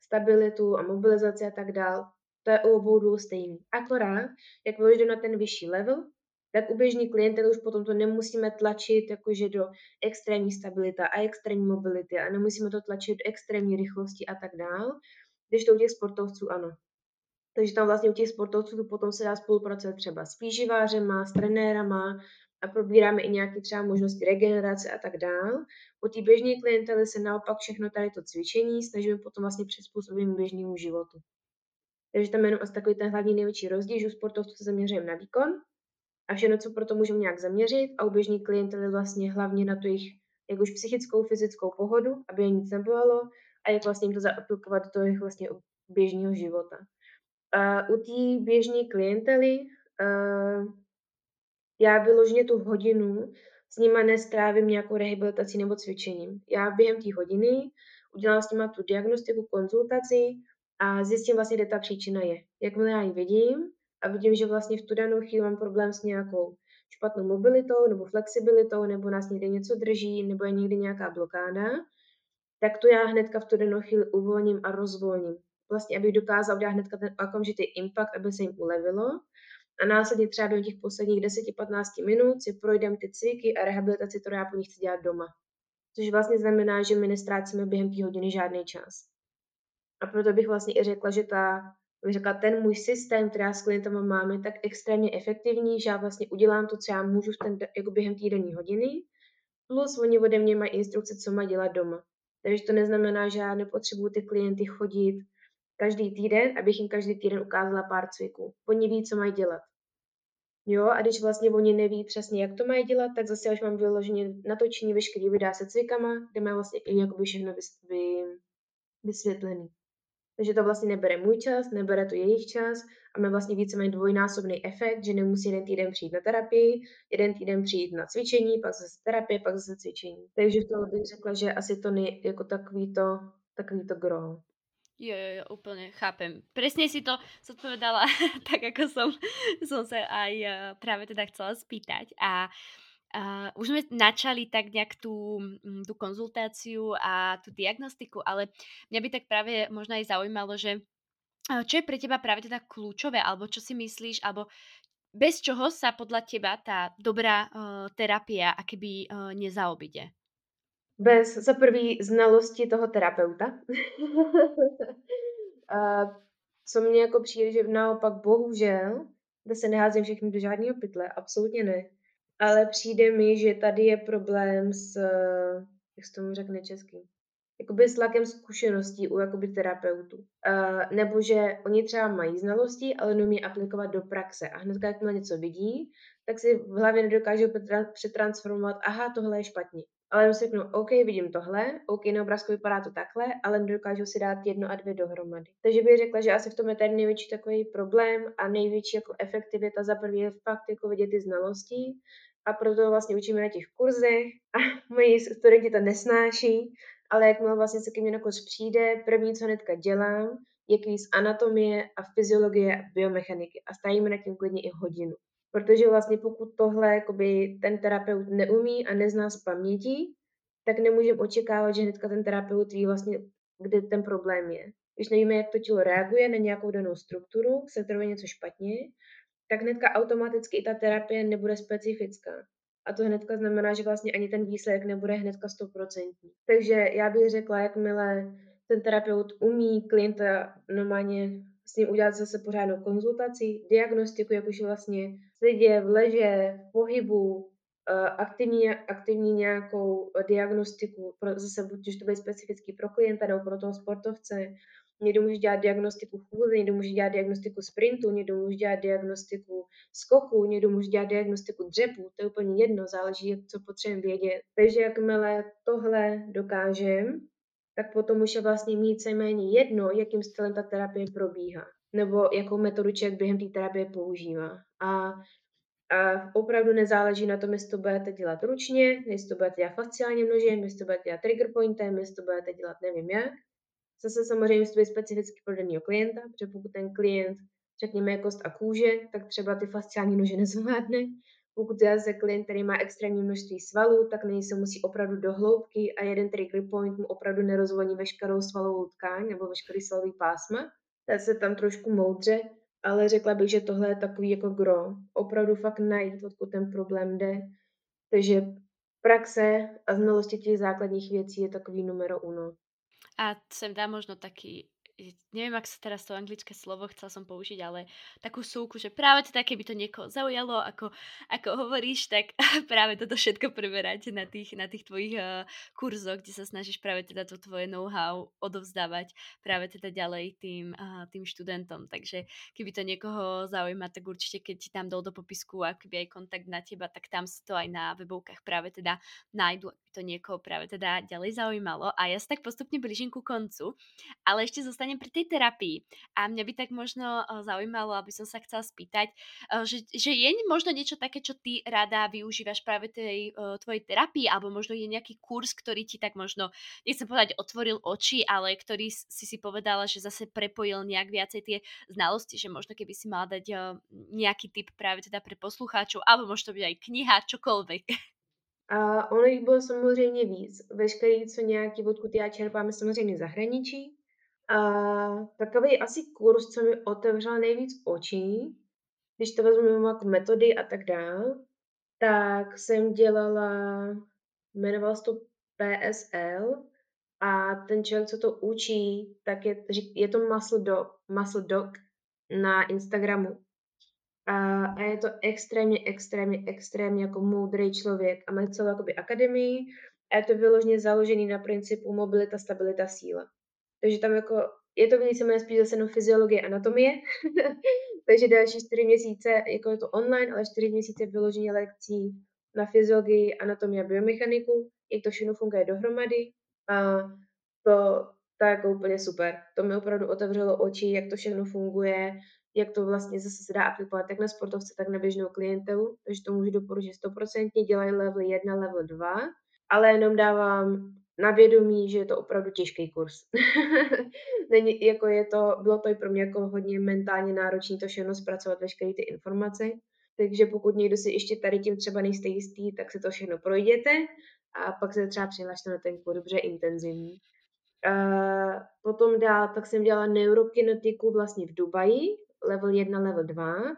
stabilitu a mobilizaci a tak dál. To je u obou dvou stejný. Akorát, jak vyjdu na ten vyšší level, tak u běžní klientely už potom to nemusíme tlačit jakože do extrémní stabilita a extrémní mobility a nemusíme to tlačit do extrémní rychlosti a tak dál, když to u těch sportovců ano. Takže tam vlastně u těch sportovců potom se dá spolupracovat třeba s výživářema, s trenérama a probíráme i nějaké třeba možnosti regenerace a tak dál. U té běžné klientely se naopak všechno tady to cvičení snažíme potom vlastně přizpůsobit běžnému životu. Takže tam jenom asi takový ten hlavní největší rozdíl, že u sportovců se zaměřujeme na výkon a všechno, co pro to můžeme nějak zaměřit a u běžní klientely vlastně hlavně na tu jejich jak už psychickou, fyzickou pohodu, aby je nic nebolelo a jak vlastně jim to zaaplikovat do toho jejich vlastně běžného života. Uh, u té běžné klientely uh, já vyloženě tu hodinu s nima nestrávím nějakou rehabilitací nebo cvičením. Já během té hodiny udělám s nima tu diagnostiku, konzultaci a zjistím vlastně, kde ta příčina je. Jakmile já ji vidím a vidím, že vlastně v tu danou chvíli mám problém s nějakou špatnou mobilitou nebo flexibilitou, nebo nás někde něco drží, nebo je někde nějaká blokáda, tak to já hnedka v tu danou chvíli uvolním a rozvolním vlastně, aby dokázal udělat hnedka ten okamžitý impact, aby se jim ulevilo. A následně třeba během těch posledních 10-15 minut si projdeme ty cviky a rehabilitaci, kterou já po nich chci dělat doma. Což vlastně znamená, že my nestrácíme během té hodiny žádný čas. A proto bych vlastně i řekla, že ta, řekla, ten můj systém, který já s klientama mám, je tak extrémně efektivní, že já vlastně udělám to, co já můžu v ten, jako během týdenní hodiny, plus oni ode mě mají instrukce, co mají dělat doma. Takže to neznamená, že já nepotřebuji ty klienty chodit každý týden, abych jim každý týden ukázala pár cviků. Oni ví, co mají dělat. Jo, a když vlastně oni neví přesně, jak to mají dělat, tak zase už mám vyloženě natočení veškerý videa se cvikama, kde má vlastně i jakoby všechno vy, vysvětlený. Takže to vlastně nebere můj čas, nebere to jejich čas a má vlastně víceméně dvojnásobný efekt, že nemusí jeden týden přijít na terapii, jeden týden přijít na cvičení, pak zase terapie, pak zase cvičení. Takže to bych řekla, že asi to nie, jako takový to, takový to gro. Jo, jo, jo, úplne chápem. Presne si to zodpovedala [LAUGHS] tak, ako som, som sa aj uh, práve teda chcela spýtať. A uh, už sme načali tak nejak tú, mm, tú konzultáciu a tú diagnostiku, ale mňa by tak práve možno aj zaujímalo, že čo je pre teba práve teda kľúčové, alebo čo si myslíš, alebo bez čoho sa podľa teba tá dobrá uh, terapia akéby uh, nezaobide? Bez za prvý znalosti toho terapeuta. [LAUGHS] a co mě jako přijde, že naopak bohužel, kde se neházím všechny do žádného pytle, absolutně ne. Ale přijde mi, že tady je problém s, jak se tomu řekne česky, jakoby s lakem zkušeností u jakoby terapeutů. Uh, nebo že oni třeba mají znalosti, ale neumí aplikovat do praxe. A hned, jakmile něco vidí, tak si v hlavě nedokážou přetransformovat, aha, tohle je špatně. Ale si řeknu, OK, vidím tohle, OK, na obrázku vypadá to takhle, ale nedokážu si dát jedno a dvě dohromady. Takže bych řekla, že asi v tom je ten největší takový problém a největší jako efektivita za prvý je fakt jako vidět ty znalosti a proto vlastně učíme na těch kurzech a [LAUGHS] moji studenti to nesnáší, ale jakmile vlastně se ke mně na kurz přijde, první, co hnedka dělám, je kvíz anatomie a fyziologie a biomechaniky a stavíme na tím klidně i hodinu. Protože vlastně pokud tohle jakoby, ten terapeut neumí a nezná z paměti, tak nemůžeme očekávat, že hnedka ten terapeut ví vlastně, kde ten problém je. Když nevíme, jak to tělo reaguje na nějakou danou strukturu, se kterou je něco špatně, tak hnedka automaticky i ta terapie nebude specifická. A to hnedka znamená, že vlastně ani ten výsledek nebude hnedka stoprocentní. Takže já bych řekla, jakmile ten terapeut umí klienta normálně s ním udělat zase pořádnou konzultaci, diagnostiku, jak už vlastně sedě, v leže, v pohybu, eh, aktivní, aktivní nějakou diagnostiku, pro, zase buď to bude specifický pro klienta nebo pro toho sportovce, Někdo může dělat diagnostiku chůze, někdo může dělat diagnostiku sprintu, někdo může dělat diagnostiku skoku, někdo může dělat diagnostiku dřepu, to je úplně jedno, záleží, co potřebujeme vědět. Takže jakmile tohle dokážeme, tak potom už je vlastně mít méně jedno, jakým stylem ta terapie probíhá, nebo jakou metodu člověk během té terapie používá. A a opravdu nezáleží na tom, jestli to budete dělat ručně, jestli to budete dělat fasciálně množem, jestli to budete dělat trigger pointem, jestli to budete dělat nevím jak. Zase samozřejmě musí být specificky pro daného klienta, protože pokud ten klient, řekněme, kost a kůže, tak třeba ty fasciální nože [LAUGHS] nezvládne. Pokud je zase klient, který má extrémní množství svalů, tak není se musí opravdu do hloubky a jeden trigger point mu opravdu nerozvolní veškerou svalovou tkáň nebo veškerý svalový pásma. Tak se tam trošku moudře, ale řekla bych, že tohle je takový jako gro. Opravdu fakt najít, odkud ten problém jde. Takže praxe a znalosti těch základních věcí je takový numero uno. A sem dá možno taký neviem, ak sa teraz to anglické slovo chcela som použiť, ale takú súku, že práve teda, keby to niekoho zaujalo, ako, ako hovoríš, tak [LAUGHS] práve toto všetko preberať na tých, na tých tvojich uh, kurzoch, kde sa snažíš práve teda to tvoje know-how odovzdávať práve teda ďalej tým, uh, tým študentom. Takže keby to niekoho zaujíma, tak určite keď ti tam dol do popisku a keby aj kontakt na teba, tak tam si to aj na webovkách práve teda nájdu, to niekoho práve teda ďalej zaujímalo. A ja sa tak postupne blížim ku koncu, ale ešte zostane ostanem pri tej terapii. A mňa by tak možno zaujímalo, aby som sa chcela spýtať, že, že je možno niečo také, čo ty rada využívaš práve tej tvojej terapii, alebo možno je nejaký kurz, ktorý ti tak možno, nechcem povedať, otvoril oči, ale ktorý si si povedala, že zase prepojil nejak viacej tie znalosti, že možno keby si mala dať nejaký tip práve teda pre poslucháčov, alebo možno byť aj kniha, čokoľvek. A ono jich bylo samozřejmě víc. Veškerý, co nějaký, odkud já čerpám, samozřejmě zahraničí. A takový asi kurz, co mi otevřel nejvíc očí, když to vezmu jako metody a tak dál, tak jsem dělala, jmenoval se to PSL a ten člověk, co to učí, tak je, je to Muscle Dog, Muscle Dog na Instagramu. A, a je to extrémně, extrémně, extrémně jako moudrý člověk a má celou jakoby akademii a je to vyloženě založený na principu mobilita, stabilita, síla. Takže tam jako je to víceméně spíš zase no fyziologie, anatomie, [LAUGHS] takže další čtyři měsíce, jako je to online, ale čtyři měsíce vyloženě lekcí na fyziologii, anatomii a biomechaniku, jak to všechno funguje dohromady. A to, to je jako úplně super. To mi opravdu otevřelo oči, jak to všechno funguje, jak to vlastně zase se dá aplikovat tak na sportovce, tak na běžnou klientelu, takže to můžu doporučit stoprocentně, dělají level 1, level 2, ale jenom dávám na vědomí, že je to opravdu těžký kurz. [LAUGHS] Není, jako je to, bylo to i pro mě jako hodně mentálně náročné to všechno zpracovat, veškeré ty informace. Takže pokud někdo si ještě tady tím třeba nejste jistý, tak se to všechno projděte a pak se třeba přihlašte na ten kurz, protože intenzivní. Uh, potom dál, tak jsem dělala neurokinetiku vlastně v Dubaji, level 1, level 2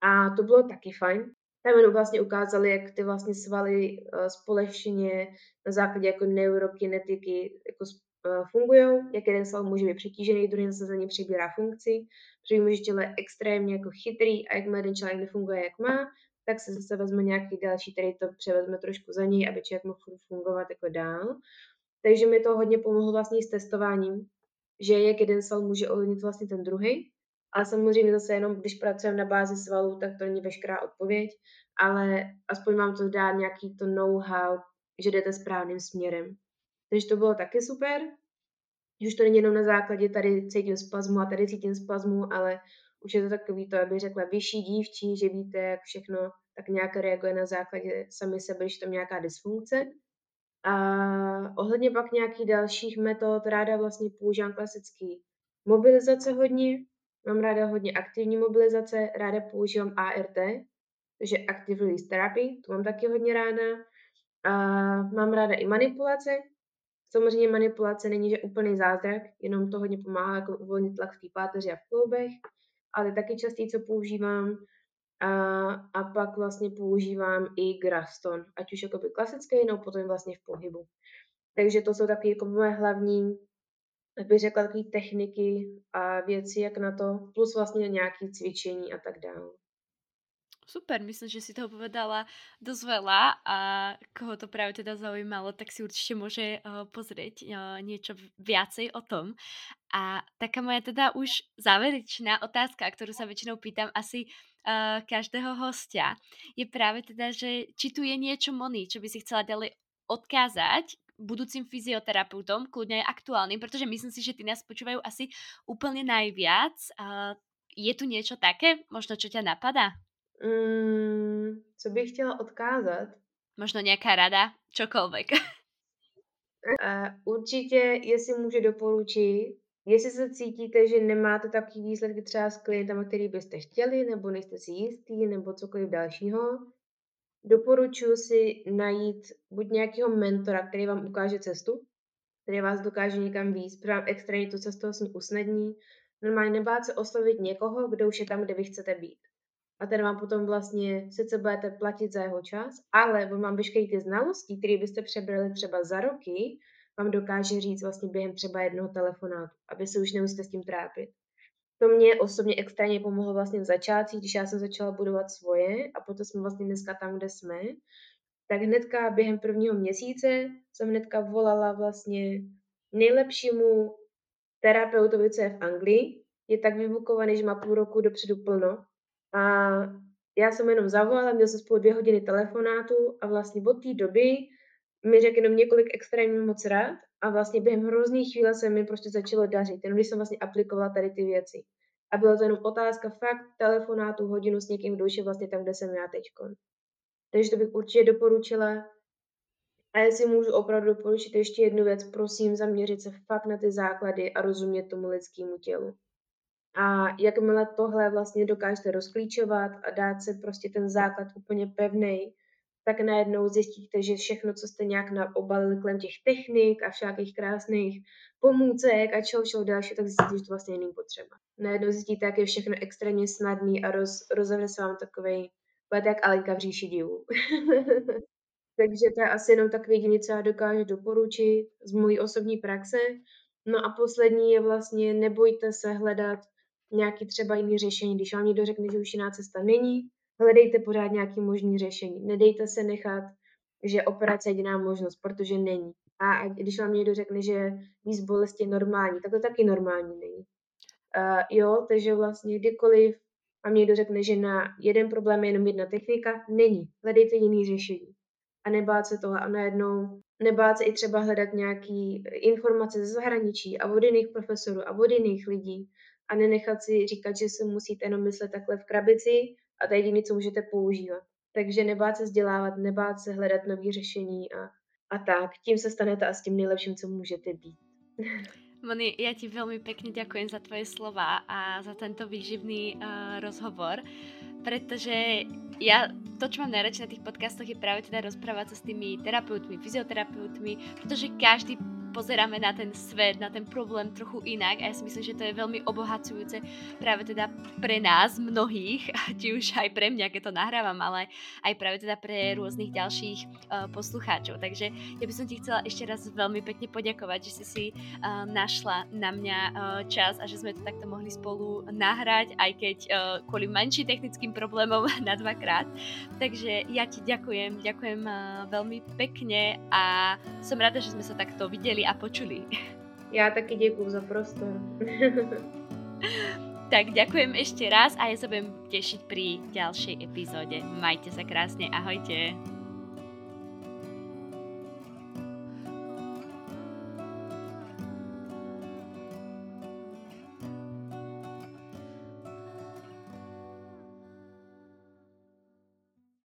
a to bylo taky fajn. Tam jenom vlastně ukázali, jak ty vlastně svaly uh, společně na základě jako neurokinetiky jako uh, fungují, jak jeden sval může být přetížený, druhý zase za ně přibírá funkci, protože může tělo je extrémně jako chytrý a jak jeden člověk nefunguje, jak má, tak se zase vezme nějaký další, který to převezme trošku za něj, aby člověk mohl fungovat jako dál. Takže mi to hodně pomohlo vlastně s testováním, že jak jeden sval může ovlivnit vlastně ten druhý. Ale samozřejmě zase jenom, když pracujeme na bázi svalů, tak to není veškerá odpověď, ale aspoň vám to dá nějaký to know-how, že jdete správným směrem. Takže to bylo taky super, už to není jenom na základě tady cítím spazmu a tady cítím spazmu, ale už je to takový to, aby řekla vyšší dívčí, že víte, jak všechno tak nějak reaguje na základě sami sebe, když tam nějaká dysfunkce. A ohledně pak nějakých dalších metod ráda vlastně používám klasický mobilizace hodně, mám ráda hodně aktivní mobilizace, ráda používám ART, takže Active Release Therapy, to mám taky hodně ráda. A mám ráda i manipulace, Samozřejmě manipulace není, že úplný zázrak, jenom to hodně pomáhá jako uvolnit tlak v té páteři a v kloubech, ale taky častěji, co používám. A, a pak vlastně používám i Graston, ať už jakoby klasický, nebo potom vlastně v pohybu. Takže to jsou takové jako moje hlavní, bych řekla, takové techniky a věci, jak na to, plus vlastně nějaké cvičení a tak dále. Super, myslím, že si toho povedala dosť veľa a koho to práve teda zaujímalo, tak si určite môže uh, pozrieť uh, niečo viacej o tom. A taká moja teda už záverečná otázka, ktorú sa väčšinou pýtam asi uh, každého hostia, je práve teda, že či tu je niečo Moni, čo by si chcela ďalej odkázať budúcim fyzioterapeutom, kľudne aj aktuálnym, pretože myslím si, že ty nás počúvajú asi úplne najviac. Uh, je tu niečo také, možno čo ťa napadá? Mm, co bych chtěla odkázat? Možno nějaká rada, čokoliv. Uh, [LAUGHS] určitě, jestli můžu doporučit, jestli se cítíte, že nemáte takový výsledky třeba s klientama, který byste chtěli, nebo nejste si jistý, nebo cokoliv dalšího, doporučuji si najít buď nějakého mentora, který vám ukáže cestu, který vás dokáže někam víc, protože extrémně tu cestu usnadní. Normálně nebát se oslovit někoho, kdo už je tam, kde vy chcete být a ten vám potom vlastně, sice budete platit za jeho čas, ale on vám veškeré ty znalosti, které byste přebrali třeba za roky, vám dokáže říct vlastně během třeba jednoho telefonátu, aby se už nemusíte s tím trápit. To mě osobně extrémně pomohlo vlastně v začátcích, když já jsem začala budovat svoje a potom jsme vlastně dneska tam, kde jsme, tak hnedka během prvního měsíce jsem hnedka volala vlastně nejlepšímu terapeutovi, co je v Anglii, je tak vybukovaný, že má půl roku dopředu plno. A já jsem jenom zavolala, měl jsem spolu dvě hodiny telefonátu a vlastně od té doby mi řekl jenom několik extrémně moc rád a vlastně během hrozných chvíle se mi prostě začalo dařit, jenom když jsem vlastně aplikovala tady ty věci. A byla to jenom otázka fakt telefonátu, hodinu s někým, kdo už je vlastně tam, kde jsem já teď. Takže to bych určitě doporučila. A jestli můžu opravdu doporučit ještě jednu věc, prosím zaměřit se fakt na ty základy a rozumět tomu lidskému tělu. A jakmile tohle vlastně dokážete rozklíčovat a dát se prostě ten základ úplně pevný, tak najednou zjistíte, že všechno, co jste nějak obalili kolem těch technik a všakých krásných pomůcek a čeho všeho další, tak zjistíte, že to vlastně není potřeba. Najednou zjistíte, jak je všechno extrémně snadný a roz, rozevře se vám takový, budete jak Alenka v říši divů. [LAUGHS] Takže to je asi jenom tak jediné, co já dokážu doporučit z mojí osobní praxe. No a poslední je vlastně nebojte se hledat nějaký třeba jiný řešení. Když vám někdo řekne, že už jiná cesta není, hledejte pořád nějaký možný řešení. Nedejte se nechat, že operace je jediná možnost, protože není. A když vám někdo řekne, že víc bolesti je normální, tak to taky normální není. Uh, jo, takže vlastně kdykoliv a mě někdo řekne, že na jeden problém je jenom jedna technika, není. Hledejte jiný řešení. A nebát se toho a najednou nebát se i třeba hledat nějaký informace ze zahraničí a od jiných profesorů a od jiných lidí a nenechat si říkat, že se musíte jenom myslet takhle v krabici a to je jediné, co můžete používat. Takže nebát se vzdělávat, nebát se hledat nové řešení a, a tak. Tím se stanete a s tím nejlepším, co můžete být. [LAUGHS] Moni, ja ti veľmi pekne ďakujem za tvoje slova a za tento výživný uh, rozhovor, pretože ja, to, čo mám najradšej na tých podcastoch, je práve teda rozprávať sa s tými terapeutmi, fyzioterapeutmi, pretože každý pozeráme na ten svet, na ten problém trochu inak a ja si myslím, že to je veľmi obohacujúce práve teda pre nás mnohých, [LAUGHS] či už aj pre mňa, keď to nahrávam, ale aj práve teda pre rôznych ďalších uh, poslucháčov. Takže ja by som ti chcela ešte raz veľmi pekne poďakovať, že si si uh, našla na mňa uh, čas a že sme to takto mohli spolu nahrať, aj keď uh, kvôli menším technickým problémom [LAUGHS] na dvakrát. Takže ja ti ďakujem, ďakujem uh, veľmi pekne a som rada, že sme sa takto videli a počuli. Já taky děkuji za prostor. [LAUGHS] tak ďakujem ešte raz a ja sa budem tešiť pri ďalšej epizóde. Majte sa krásne, ahojte.